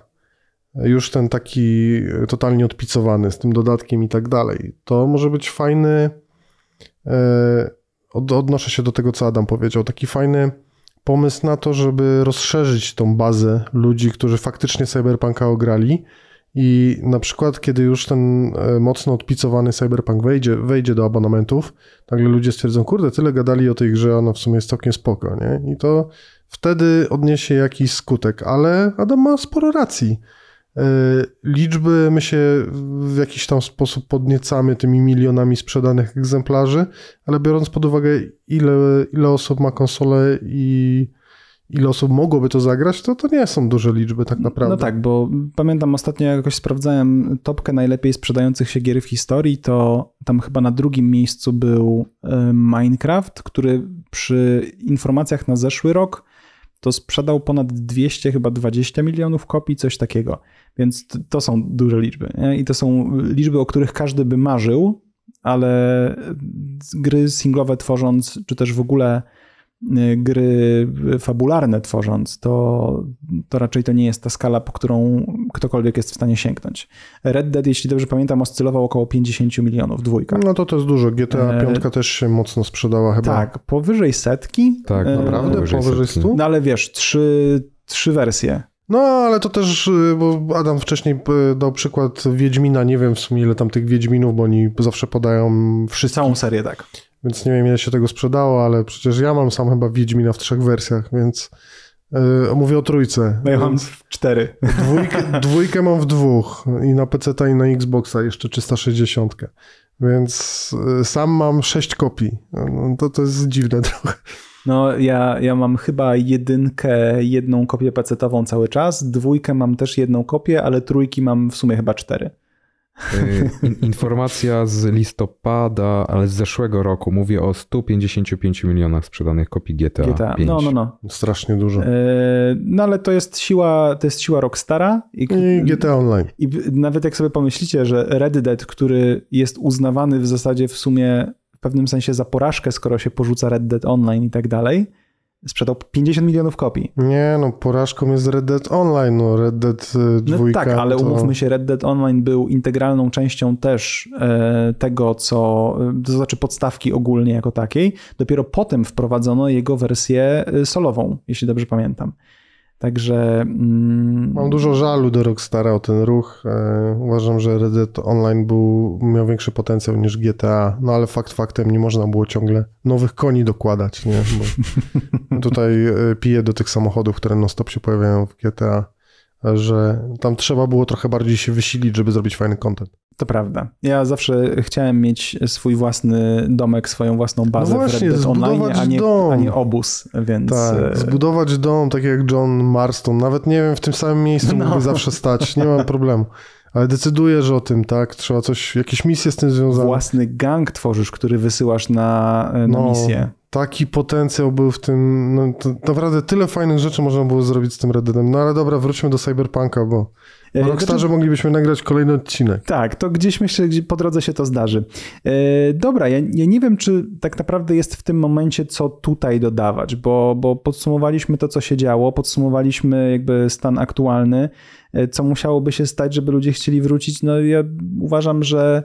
Już ten taki totalnie odpicowany z tym dodatkiem i tak dalej. To może być fajny. E, odnoszę się do tego, co Adam powiedział. Taki fajny pomysł na to, żeby rozszerzyć tą bazę ludzi, którzy faktycznie Cyberpunka ograli i na przykład, kiedy już ten e, mocno odpicowany Cyberpunk wejdzie, wejdzie do abonamentów, nagle ludzie stwierdzą, kurde, tyle gadali o tej grze, ona w sumie jest całkiem spoko, nie? I to wtedy odniesie jakiś skutek, ale Adam ma sporo racji. E, liczby my się w jakiś tam sposób podniecamy tymi milionami sprzedanych egzemplarzy, ale biorąc pod uwagę, ile, ile osób ma konsolę i ile osób mogłoby to zagrać, to to nie są duże liczby tak naprawdę. No tak, bo pamiętam ostatnio jakoś sprawdzałem topkę najlepiej sprzedających się gier w historii, to tam chyba na drugim miejscu był Minecraft, który przy informacjach na zeszły rok to sprzedał ponad 200, chyba 20 milionów kopii, coś takiego. Więc to są duże liczby. Nie? I to są liczby, o których każdy by marzył, ale gry singlowe tworząc, czy też w ogóle gry fabularne tworząc, to, to raczej to nie jest ta skala, po którą ktokolwiek jest w stanie sięgnąć. Red Dead, jeśli dobrze pamiętam, oscylował około 50 milionów, dwójka. No to to jest dużo. GTA 5 e... też się mocno sprzedała chyba. Tak, powyżej setki. Tak, e... naprawdę? Powyżej, powyżej 100? No ale wiesz, trzy, trzy wersje. No, ale to też, y, bo Adam wcześniej y, dał przykład Wiedźmina, nie wiem w sumie ile tam tych Wiedźminów, bo oni zawsze podają wszystkie. Całą serię, tak. Więc nie wiem, ile się tego sprzedało, ale przecież ja mam sam chyba Wiedźmina w trzech wersjach, więc yy, mówię o trójce. No ja mam w cztery. Dwójkę, dwójkę mam w dwóch i na PC i na Xboxa jeszcze 360. Więc yy, sam mam sześć kopii. No, to, to jest dziwne trochę. No, ja, ja mam chyba jedynkę, jedną kopię PC-ową cały czas, dwójkę mam też jedną kopię, ale trójki mam w sumie chyba cztery. Y, informacja z listopada, ale z zeszłego roku. Mówię o 155 milionach sprzedanych kopii GTA, GTA. 5. No, no, no. Strasznie dużo. E, no ale to jest siła, to jest siła Rockstara. I, I GTA Online. I nawet jak sobie pomyślicie, że Red Dead, który jest uznawany w zasadzie w sumie w pewnym sensie za porażkę, skoro się porzuca Red Dead Online i tak dalej, sprzedał 50 milionów kopii. Nie, no porażką jest Red Dead Online, no Red Dead 2. No tak, ale to... umówmy się, Red Dead Online był integralną częścią też e, tego, co, to znaczy podstawki ogólnie jako takiej. Dopiero potem wprowadzono jego wersję e, solową, jeśli dobrze pamiętam. Także. Mm... Mam dużo żalu do Rockstara o ten ruch. E, uważam, że Red Dead Online był, miał większy potencjał niż GTA. No ale fakt faktem nie można było ciągle nowych koni dokładać, nie? Bo tutaj e, piję do tych samochodów, które non-stop się pojawiają w GTA że tam trzeba było trochę bardziej się wysilić, żeby zrobić fajny content. To prawda. Ja zawsze chciałem mieć swój własny domek, swoją własną bazę no właśnie, w Red Dead Online, a nie, a nie obóz, więc... Tak, e, zbudować dom, tak jak John Marston. Nawet nie wiem, w tym samym miejscu no. mógłby zawsze stać, nie mam problemu. Ale decydujesz o tym, tak? Trzeba coś, jakieś misje z tym związane. Własny gang tworzysz, który wysyłasz na, na no, misję taki potencjał był w tym, no, naprawdę tyle fajnych rzeczy można było zrobić z tym Red Deadem. No ale dobra, wróćmy do Cyberpunka, bo o Rockstarze znaczy, moglibyśmy nagrać kolejny odcinek. Tak, to gdzieś myślę, że po drodze się to zdarzy. E, dobra, ja, ja, nie wiem, czy tak naprawdę jest w tym momencie co tutaj dodawać, bo, bo podsumowaliśmy to, co się działo, podsumowaliśmy jakby stan aktualny, e, co musiałoby się stać, żeby ludzie chcieli wrócić. No ja uważam, że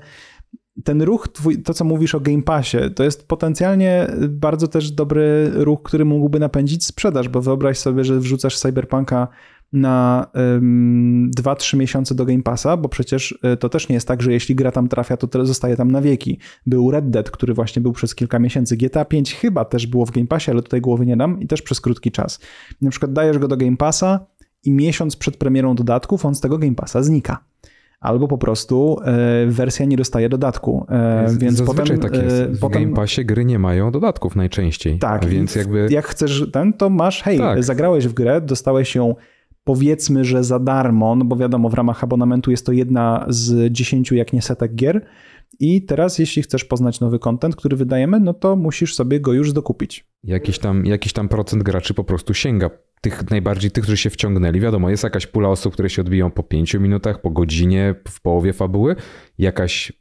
ten ruch, twój, to co mówisz o Game Passie, to jest potencjalnie bardzo też dobry ruch, który mógłby napędzić sprzedaż, bo wyobraź sobie, że wrzucasz Cyberpunka na um, 2-3 miesiące do Game Passa, bo przecież e, to też nie jest tak, że jeśli gra tam trafia, to zostaje tam na wieki. Był Red Dead, który właśnie był przez kilka miesięcy. GTA 5 chyba też było w Game Passie, ale tutaj głowy nie dam i też przez krótki czas. Na przykład dajesz go do Game Passa i miesiąc przed premierą dodatków on z tego Game Passa znika albo po prostu e, wersja nie dostaje dodatku. E, więc Zazwyczaj potem, tak jest. W potem... Game Passie gry nie mają dodatków najczęściej. Tak, więc jakby... jak chcesz ten, to masz, hej, tak. zagrałeś w grę, dostałeś ją powiedzmy, że za darmo, no bo wiadomo, w ramach abonamentu jest to jedna z dziesięciu, jak nie setek gier. I teraz, jeśli chcesz poznać nowy content, który wydajemy, no to musisz sobie go już dokupić. Jakiś tam, jakiś tam procent graczy po prostu sięga tych najbardziej tych, którzy się wciągnęli. Wiadomo, jest jakaś pula osób, które się odbiją po pięciu minutach, po godzinie, w połowie fabuły. Jakaś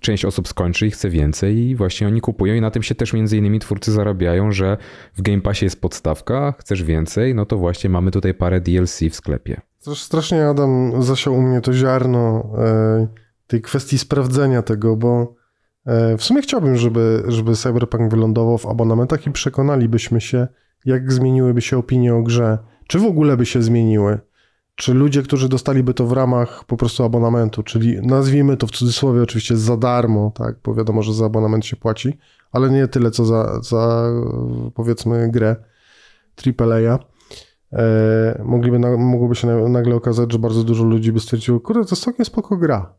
część osób skończy i chce więcej i właśnie oni kupują i na tym się też między innymi twórcy zarabiają, że w Game Passie jest podstawka, chcesz więcej, no to właśnie mamy tutaj parę DLC w sklepie. Strasznie Adam zasiał u mnie to ziarno e, tej kwestii sprawdzenia tego, bo e, w sumie chciałbym, żeby, żeby Cyberpunk wylądował w abonamentach i przekonalibyśmy się, jak zmieniłyby się opinie o grze, czy w ogóle by się zmieniły. Czy ludzie, którzy dostaliby to w ramach po prostu abonamentu, czyli nazwijmy to w cudzysłowie oczywiście za darmo, tak, bo wiadomo, że za abonament się płaci, ale nie tyle co za, za powiedzmy grę AAA. E, mogliby, mogłoby się nagle okazać, że bardzo dużo ludzi by stwierdziło, kurde, to jest całkiem spoko gra.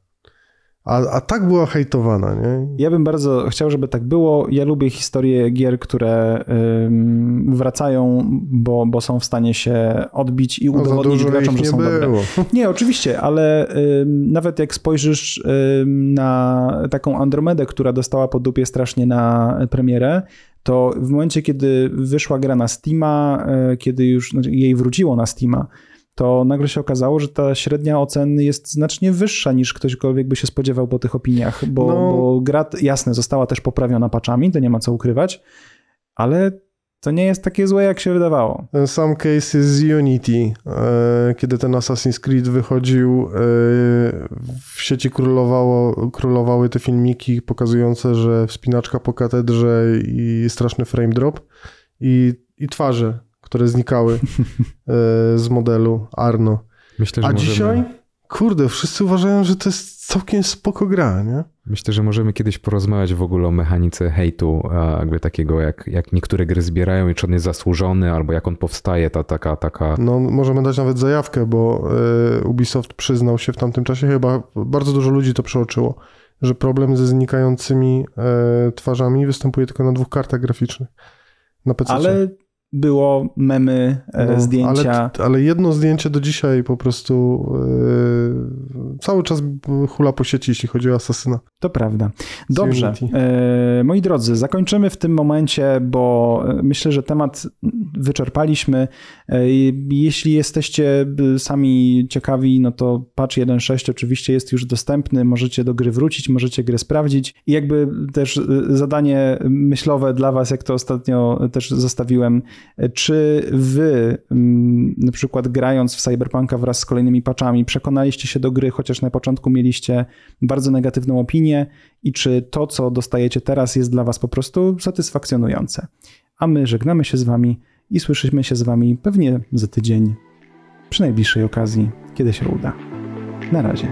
A, a tak była hejtowana, nie? Ja bym bardzo chciał, żeby tak było. Ja lubię historie gier, które ym, wracają, bo, bo są w stanie się odbić i no, udowodnić graczom, że są było. dobre. Nie, oczywiście, ale ym, nawet jak spojrzysz ym, na taką Andromedę, która dostała po dupie strasznie na premierę, to w momencie, kiedy wyszła gra na Steama, y, kiedy już znaczy jej wróciło na Steama, to nagle się okazało, że ta średnia ocen jest znacznie wyższa niż ktośkolwiek by się spodziewał po tych opiniach, bo, no. bo gra, jasne, została też poprawiona paczami, to nie ma co ukrywać, ale to nie jest takie złe, jak się wydawało. Ten sam case jest z Unity. E, kiedy ten Assassin's Creed wychodził, e, w sieci królowało, królowały te filmiki pokazujące, że wspinaczka po katedrze i straszny frame drop i, i twarze które znikały e, z modelu Arno. Myślę, że A możemy... dzisiaj, kurde, wszyscy uważają, że to jest całkiem spoko gra, nie? Myślę, że możemy kiedyś porozmawiać w ogóle o mechanice hejtu, jakby takiego, jak, jak niektóre gry zbierają i czy on jest zasłużony, albo jak on powstaje, ta taka, taka... No, możemy dać nawet zajawkę, bo e, Ubisoft przyznał się w tamtym czasie, chyba bardzo dużo ludzi to przeoczyło, że problem ze znikającymi e, twarzami występuje tylko na dwóch kartach graficznych. Na PC. Ale było memy, e, no, zdjęcia. Ale, ale, jedno zdjęcie do dzisiaj po prostu yy, cały czas hula po sieci, jeśli chodzi o Asasyna. To prawda. Dobrze. Yy, moi drodzy, zakończymy w tym momencie, bo myślę, że temat wyczerpaliśmy. Yy, jeśli jesteście sami ciekawi, no to patch 1.6 oczywiście jest już dostępny, możecie do gry wrócić, możecie grę sprawdzić i jakby też zadanie myślowe dla was, jak to ostatnio też zostawiłem, czy wy, mm, na przykład grając w Cyberpunka wraz z kolejnymi patchami, przekonaliście się do gry, chociaż na początku mieliście bardzo negatywną opinię i czy to, co dostajecie teraz jest dla was po prostu satysfakcjonujące? A my żegnamy się z wami i słyszymy się z wami pewnie za tydzień, przy najbliższej okazji, kiedy się uda. Na razie.